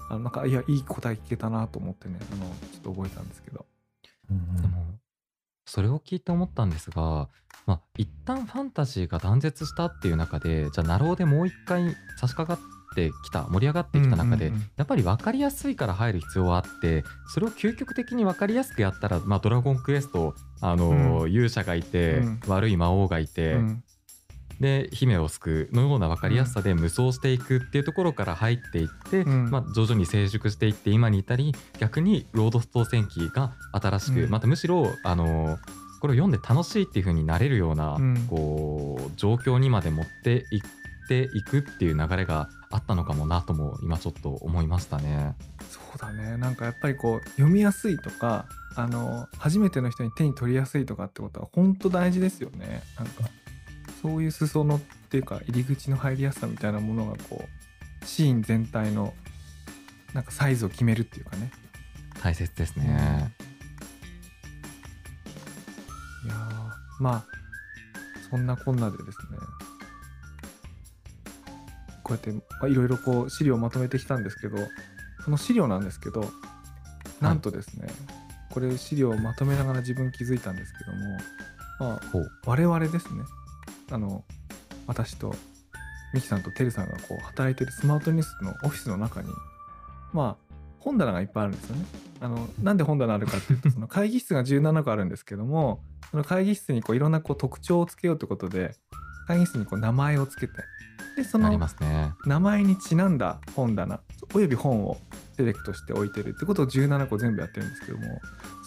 あのなんかいやいい答え聞けたなと思ってねあのちょっと覚えたんですけど。うんでもそれを聞いて思ったんですが、まあ、一旦ファンタジーが断絶したっていう中でじゃあナローでもう一回差し掛かってきた盛り上がってきた中で、うんうんうん。やっぱり分かりやすいから入る必要はあってそれを究極的に分かりやすくやったら、まあ、ドラゴンクエストあの、う勇者がいて、うん。悪い魔王がいて、うんで姫を救うのような分かりやすさで無双していくっていうところから入っていって、うん。まあ、徐々に成熟していって今に至り逆にロードストー戦記が新しく、うん。またむしろあのこれを読んで楽しいっていう風になれるような、うん。こう状況にまで持っていっていくっていう流れがあったのかもなとも今ちょっと思いましたね。そうだね。なんかやっぱりこう読みやすいとかあの初めての人に手に取りやすいとかってことは本当大事ですよね。なんかそういう裾野っていうか入り口の入りやすさみたいなものがこうシーン全体のなんかサイズを決めるっていうかね。大切ですね。いやーまあそんなこんなでですね。こうやってまあいろいろこう資料をまとめてきたんですけどその資料なんですけどなんとですね、これ資料をまとめながら自分気づいたんですけども、まあ、我々ですねあの私とミキさんとてるさんがこう働いてるスマートニュースのオフィスの中にまあ本棚がいっぱいあるんですよね。あのなんで本棚あるかっていうとその会議室が17個あるんですけどもその会議室にこういろんなこう特徴をつけようということで会議室にこう名前をつけてでその。名前にちなんだ本棚および本をセレクトして置いてるってことを17個全部やってるんですけども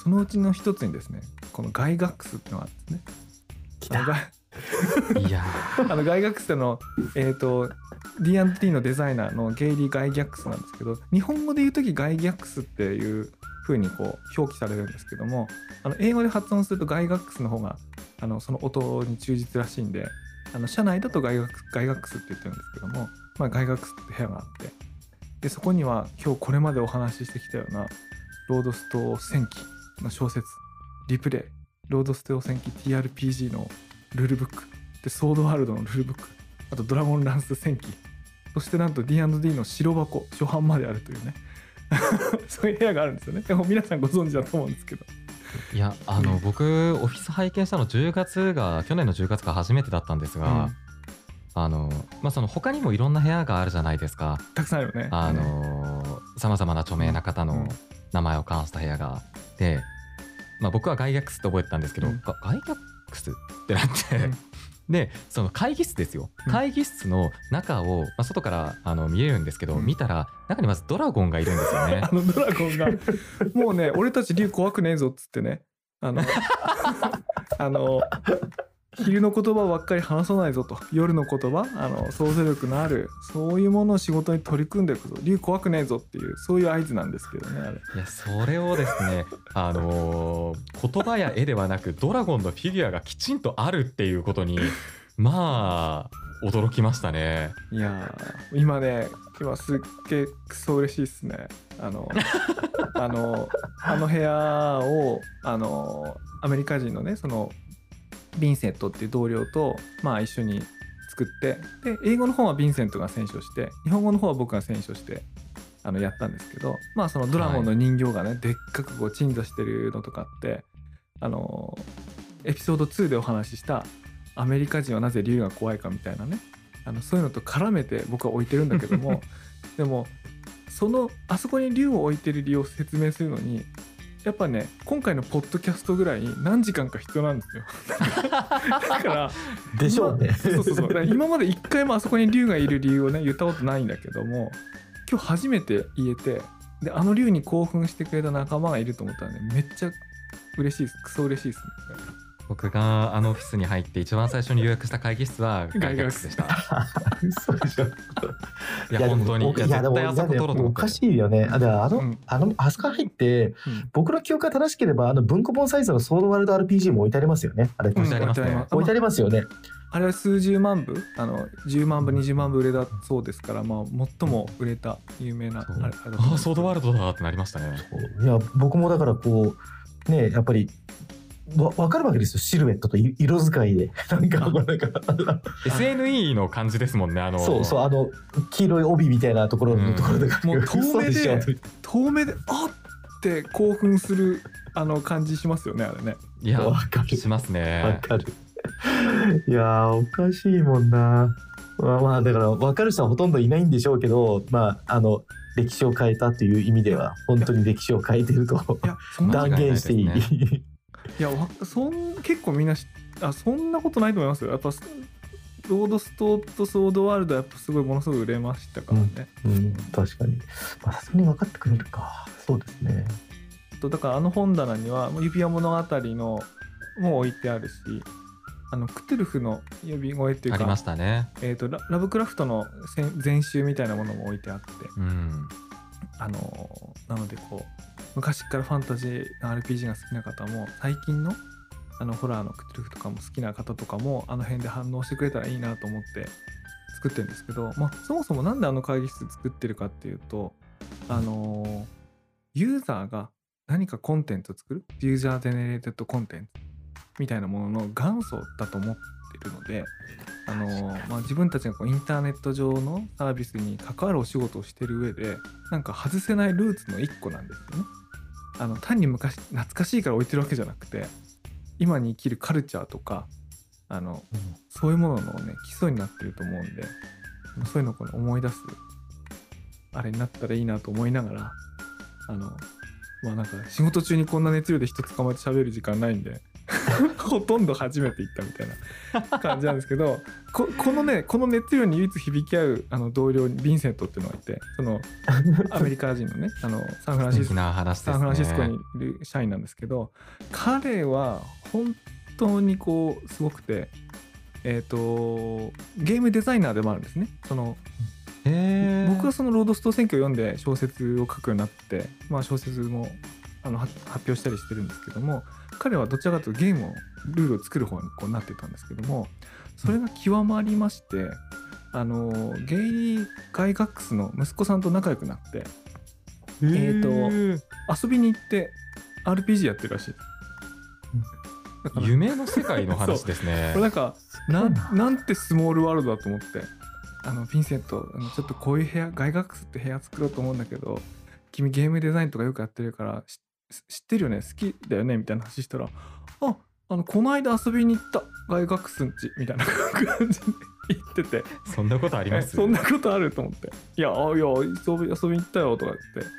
そのうちの一つにですねこのガイガックスっていうのがあるんですね。いやあのガイガックスのえっ、と D&T のデザイナーのゲイリー・ガイギャックスなんですけど日本語で言う時ガイギャックスっていう風にこう表記されるんですけどもあの英語で発音するとガイガックスの方があのその音に忠実らしいんであの社内だとガイガックスガイガックスって言ってるんですけども、まあ、ガイガックスって部屋があってでそこには今日これまでお話ししてきたようなロードストー戦記の小説リプレイロードスト戦記 TRPG のルールブック。でソードワールドのルールブック。あとドラゴンランス戦記。そしてなんと D&D の白箱。初版まであるというね。<laughs> そういう部屋があるんですよね。でも皆さんご存知だと思うんですけど。いやあの僕オフィス拝見したの10月が去年の10月が初めてだったんですが、うん。あのまあその他にもいろんな部屋があるじゃないですか。たくさんあるよね。あのさまざまな著名な方のうん。名前を冠した部屋があって、まあ、僕はガイギャックスって覚えてたんですけど、うん。ガガイギャックスってなって、うん。でその会議室ですよ。うん。会議室の中を、まあ、外からあの見えるんですけど、うん。見たら中にまずドラゴンがいるんですよね。あ。のドラゴンが。もうね俺たち竜怖くねえぞっつってね。あの <laughs> あの昼の言葉ばっかり話さないぞと。夜の言葉？あの想像力のあるそういうものを仕事に取り組んでいくぞ竜怖くねえぞっていうそういう合図なんですけどねあれ。いやそれをですね、<laughs> あのー言葉や絵ではなくドラゴンのフィギュアがきちんとあるっていうことにまあ驚きましたね。いやー今ね今すっげえクソ嬉しいっすね。あの <laughs> あのあの部屋をあのアメリカ人のねそのヴィンセントっていう同僚とまあ一緒に作ってで英語の方はヴィンセントが選書して日本語の方は僕が選書してあのやったんですけどまあそのドラゴンの人形がね、でっかくこう鎮座してるのとかってあのエピソード2でお話ししたアメリカ人はなぜ竜が怖いかみたいなねあのそういうのと絡めて僕は置いてるんだけども <laughs> でもそのあそこに竜を置いてる理由を説明するのにやっぱね今回のポッドキャストぐらい何時間か必要なんですよ。<laughs> だからでしょうね。そうそうそう。今まで一回もあそこに竜がいる理由をね言ったことないんだけども今日初めて言えてであの竜に興奮してくれた仲間がいると思ったらねめっちゃ嬉しいです。クソ嬉しいですね僕があのオフィスに入って一番最初に予約した会議室はガイギャックスでした。嘘でしょ。いや本当にいやでも絶対あそこ取ろうと思っておかしいよね。あ、だあの、うんあの、あそこ入って、うん僕の記憶が正しければ、あの文庫本サイズのソードワールド RPG も置いてありますよね。あれ、置いてありますねうん置いてありますよね。あれは数十万部あの10万部20万部売れたそうですから、まあ、最も売れた有名なあれあソードワールドだってなりましたね。いや、僕もだからこう、ね、やっぱり、わ分かるわけですよ。シルエットとい色使いで。<laughs> なんか、なんか、SNE の感じですもんねあのそうそう、あの、黄色い帯みたいなところのところとか、もう透明で嘘しょ遠目であっって興奮するあの感じしますよねあれねいやわかるしますわね。かる。いやー、おかしいもんな。まあまあ、だから分かる人はほとんどいないんでしょうけど、まあ、あの、歴史を変えたという意味では、本当に歴史を変えてると断言していい。いいやわそん結構みんなしあそんなことないと思いますよやっぱロードストとソードワールドはやっぱすごいものすごい売れましたからね、うん、確かに。まあ、さすがに分かってくれるか。そうですね。とだからあの本棚にはもう指輪物語のも置いてあるしあのクトゥルフの呼び声っていうかありましたね。えー、とララブクラフトの先全集みたいなものも置いてあってうん。あのーなのでこう昔からファンタジーの RPG が好きな方も最近のあのホラーのクトゥルフとかも好きな方とかもあの辺で反応してくれたらいいなと思って作ってるんですけど、まあ、そもそもなんであの会議室作ってるかっていうとあのーユーザーが何かコンテンツを作る？ user generated contents みたいなものの元祖だと思ってるので、あのーまあ、自分たちがこうインターネット上のサービスに関わるお仕事をしてる上でなんか外せないルーツの一個なんですよね。あの単に昔懐かしいから置いてるわけじゃなくて今に生きるカルチャーとかあのそういうもののね基礎になってると思うんでそういうのをこの思い出すあれになったらいいなと思いながらあのまあなんか仕事中にこんな熱量で人捕まえて喋る時間ないんで <laughs> ほとんど初めて行ったみたいな感じなんですけどここのねこの熱量に唯一響き合うあの同僚にヴィンセントっていうのがいてそのアメリカ人のねあのサンフランシスコ素敵な話ですね。サンフランシスコにいる社員なんですけど彼は本当にこうすごくてえっ、とゲームデザイナーでもあるんですね。その僕はその「ロードストー選挙」を読んで小説を書くようになって、まあ、小説もあのは発表したりしてるんですけども彼はどちらかというとゲームをルールを作る方にこうなってたんですけどもそれが極まりましてあのゲイリー・ガイガックスの息子さんと仲良くなってえーと遊びに行って RPG やってるらしい。夢の世界の話ですね。<laughs> これなんかなななんてスモールワールドだと思ってあのヴィンセントちょっとこういう部屋ガイガックスって部屋作ろうと思うんだけど君ゲームデザインとかよくやってるからし知ってるよね？好きだよね？みたいな話したらああのこの間遊びに行った。ガイガックスんちみたいな感じで言ってて。そんなことあります？えそんなことあると思って「いやあいや遊び遊びに行ったよ」とか言って。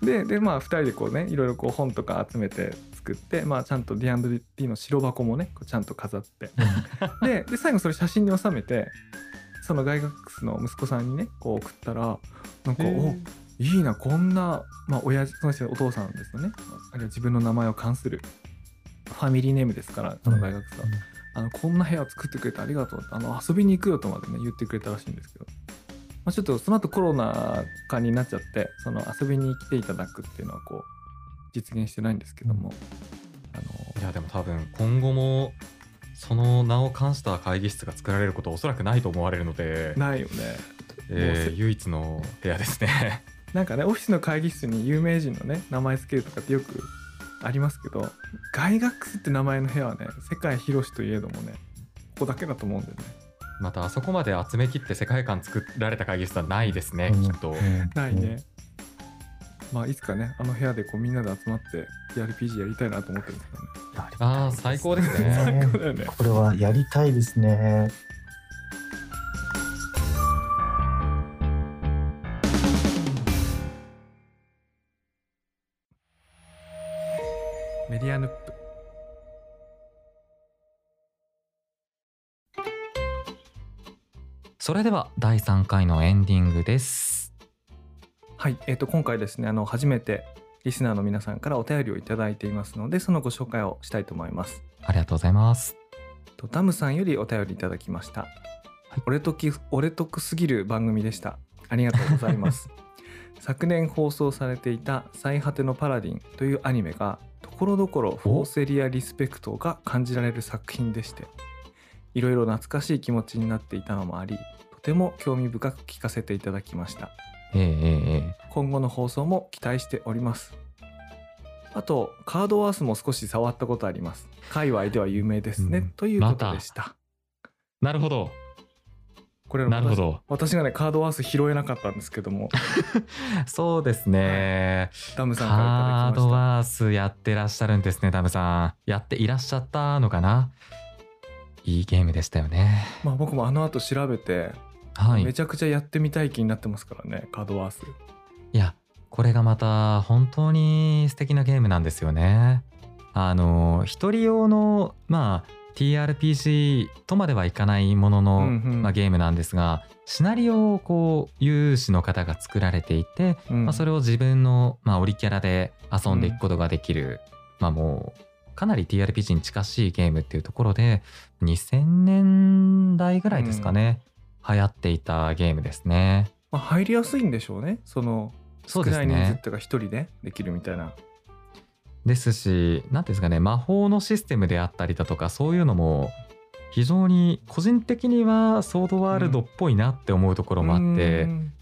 ででまあ2人でこうねいろいろこう本とか集めて作ってまあちゃんと D&D の白箱もねこうちゃんと飾って。<laughs> でで最後それ写真に収めてそのガイガックスの息子さんにねこう送ったらなんか「おいいなこんなまあ親父その人お父さんですよね。あるいは自分の名前を冠する。ファミリーネームですからそのガイガックスは。あのこんな部屋作ってくれてありがとうってあの遊びに行くよとまでね言ってくれたらしいんですけど、まあ、ちょっとその後コロナ禍になっちゃってその遊びに来ていただくっていうのはこう実現してないんですけども、あのいやでも多分今後もその名を冠した会議室が作られることはおそらくないと思われるので、ないよね。えー唯一の部屋ですねなんかねオフィスの会議室に有名人のね名前つけるとかってよくありますけどガイガックスって名前の部屋はね世界広しといえどもねここだけだと思うんだよね。またあそこまで集めきって世界観作られた会議室はないですね、うん。きっと、ないね、まあいつかねあの部屋でこうみんなで集まって RPG やりたいなと思ってるんですけどね。ああ最高ですね。最高だよね。これはやりたいですね。メディアヌップ。それでは第3回のエンディングです。はい、えー、と今回ですねあの初めてリスナーの皆さんからお便りをいただいていますのでそのご紹介をしたいと思います。ありがとうございます。とダムさんよりお便りいただきました、俺とき俺得すぎる番組でした。ありがとうございます。<laughs> 昨年放送されていた最果てのパラディンというアニメがろどころフォーセリアリスペクトが感じられる作品でしていろいろ懐かしい気持ちになっていたのもありとても興味深く聞かせていただきました。ええ今後の放送も期待しております。あとカードワースも少し触ったことあります。界隈では有名ですね、うん。ということでした、なるほどこれなるほど。私私がねカードワース拾えなかったんですけども。<laughs> そうですね、ダムさんからいカードワースやってらっしゃるんですねダムさん。やっていらっしゃったのかな？いいゲームでしたよね。まあ僕もあの後調べて、はい。めちゃくちゃやってみたい気になってますからねカードワース。いやこれがまた本当に素敵なゲームなんですよね。あの一人用のまあ TRPG とまではいかないものの、うんうん。まあ、ゲームなんですがシナリオをこう有志の方が作られていて、うん。まあ、それを自分の、まあ、オリキャラで遊んでいくことができる、まあもうかなり TRPG に近しいゲームっていうところで2000年代ぐらいですかね、流行っていたゲームですね。まあ、入りやすいんでしょうね。その少ない人数っていうか一人でできるみたいなですし何ていうんですかね魔法のシステムであったりだとかそういうのも非常に個人的にはソードワールドっぽいなって思うところもあって、うん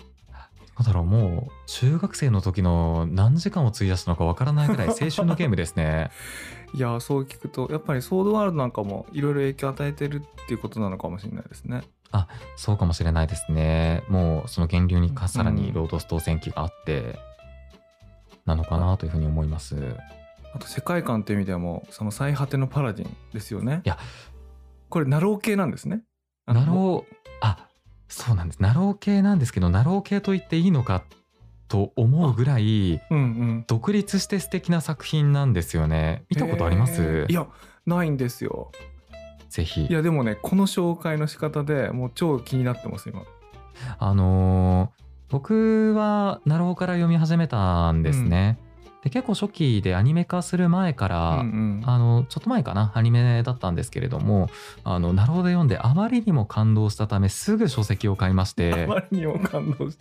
なんだろうもう中学生の時の何時間を費やしたのかわからないぐらい青春のゲームですね。<laughs> いやそう聞くとやっぱりソードワールドなんかもいろいろ影響を与えてるっていうことなのかもしれないですねそうかもしれないですね。もうその源流にかさらうんにロードス島戦記があって、なのかなというふうに思います。あと世界観っていう意味ではもうその最果てのパラディンですよね。いや。これなろう系なんですね。なろうあそうなんです。なろう系なんですけどなろう系と言っていいのかと思うぐらいうんうん。独立して素敵な作品なんですよね。見たことあります、いやないんですよ。ぜひ。いやでもねこの紹介の仕方でもう超気になってます今。あのー僕はなろうから読み始めたんですね、で結構初期でアニメ化する前から、うんうん。あのちょっと前かなアニメだったんですけれどもあのなろうで読んであまりにも感動したためすぐ書籍を買いまし <laughs> あてまりにも感動し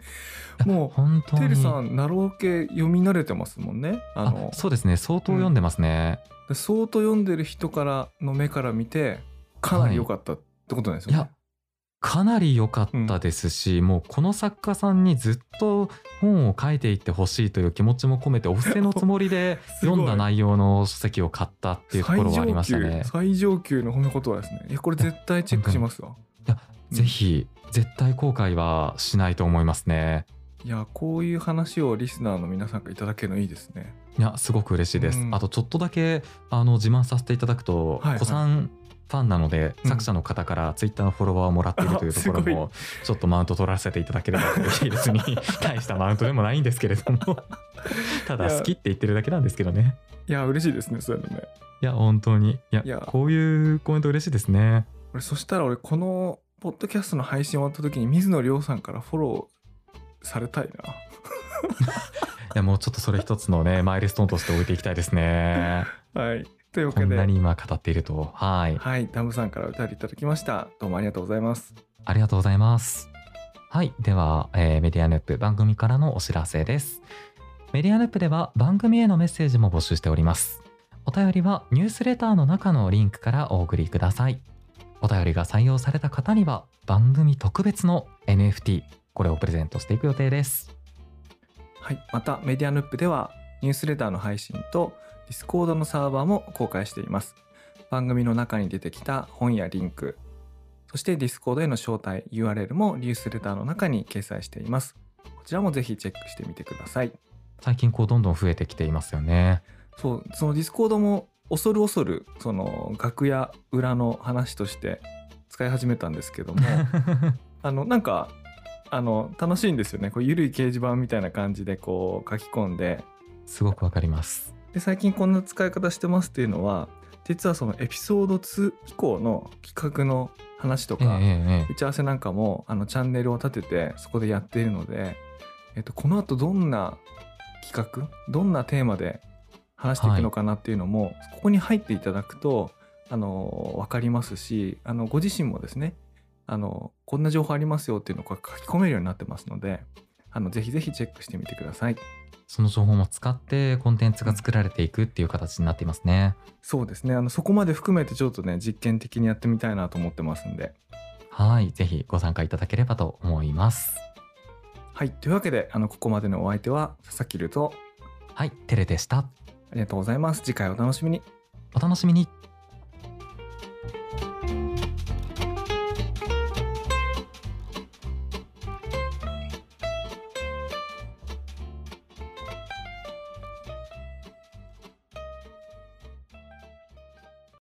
ても本当に。うてるさんナロー系読み慣れてますもんね？ああのそうですね相当読んでますね、で相当読んでる人からの目から見てかなり良かったってことなんですよね、いやかなり良かったですし、もうこの作家さんにずっと本を書いていってほしいという気持ちも込めてお布施のつもりで <laughs> 読んだ内容の書籍を買ったっていうところはありましたね。最上級最上級の褒め言葉ですね。いやこれ絶対チェックしますわ。うん。ぜひ絶対後悔はしないと思いますね。いやこういう話をリスナーの皆さんからいただけるのいいですね。いやすごく嬉しいです。うん。あとちょっとだけあの自慢させていただくと、はいはい。子さんファンなのでうん。作者の方からツイッターのフォロワーをもらっているというところもちょっとマウント取らせていただければという別に大したマウントでもないんですけれども。ただ好きって言ってるだけなんですけどね。いや嬉しいですねそういうのね。いや本当に。いやいや。こういうコメント嬉しいですね。俺そしたら俺このポッドキャストの配信終わった時に水野亮さんからフォローされたいな。<laughs> いやもうちょっとそれ一つのねマイルストーンとして置いていきたいですね。はいというわこけでんなに今語っているとはいはいダムさんから歌っていただきましたどうもありがとうございますありがとうございます。はい。では、えーメディアヌップ番組からのお知らせです。メディアヌップでは番組へのメッセージも募集しております。お便りはニュースレターの中のリンクからお送りください。お便りが採用された方には番組特別の NFT、これをプレゼントしていく予定です。はいまたメディアヌップではニュースレターの配信とディスコードのサーバーも公開しています。番組の中に出てきた本やリンクそしてディスコードへの招待 URL もニュースレターの中に掲載しています。こちらもぜひチェックしてみてください。最近こうどんどん増えてきていますよね。そうその Discord も恐る恐るその楽屋裏の話として使い始めたんですけども <laughs> あのなんかあの楽しいんですよね。こうゆるい掲示板みたいな感じでこう書き込んで。すごくわかります。で最近こんな使い方してますっていうのは実はそのエピソード2以降の企画の話とか、打ち合わせなんかもあのチャンネルを立ててそこでやっているので、えっと、この後どんな企画どんなテーマで話していくのかなっていうのも、ここに入っていただくとあの分かりますしあのご自身もですねあのこんな情報ありますよっていうのを書き込めるようになってますのであのぜひぜひチェックしてみてください。その情報も使ってコンテンツが作られていくっていう形になっていますね。そうですねあのそこまで含めてちょっとね実験的にやってみたいなと思ってますんで。はい。ぜひご参加いただければと思います。はいというわけであのここまでのお相手は佐々木るとはい。テレでした。ありがとうございます次回お楽しみにお楽しみに。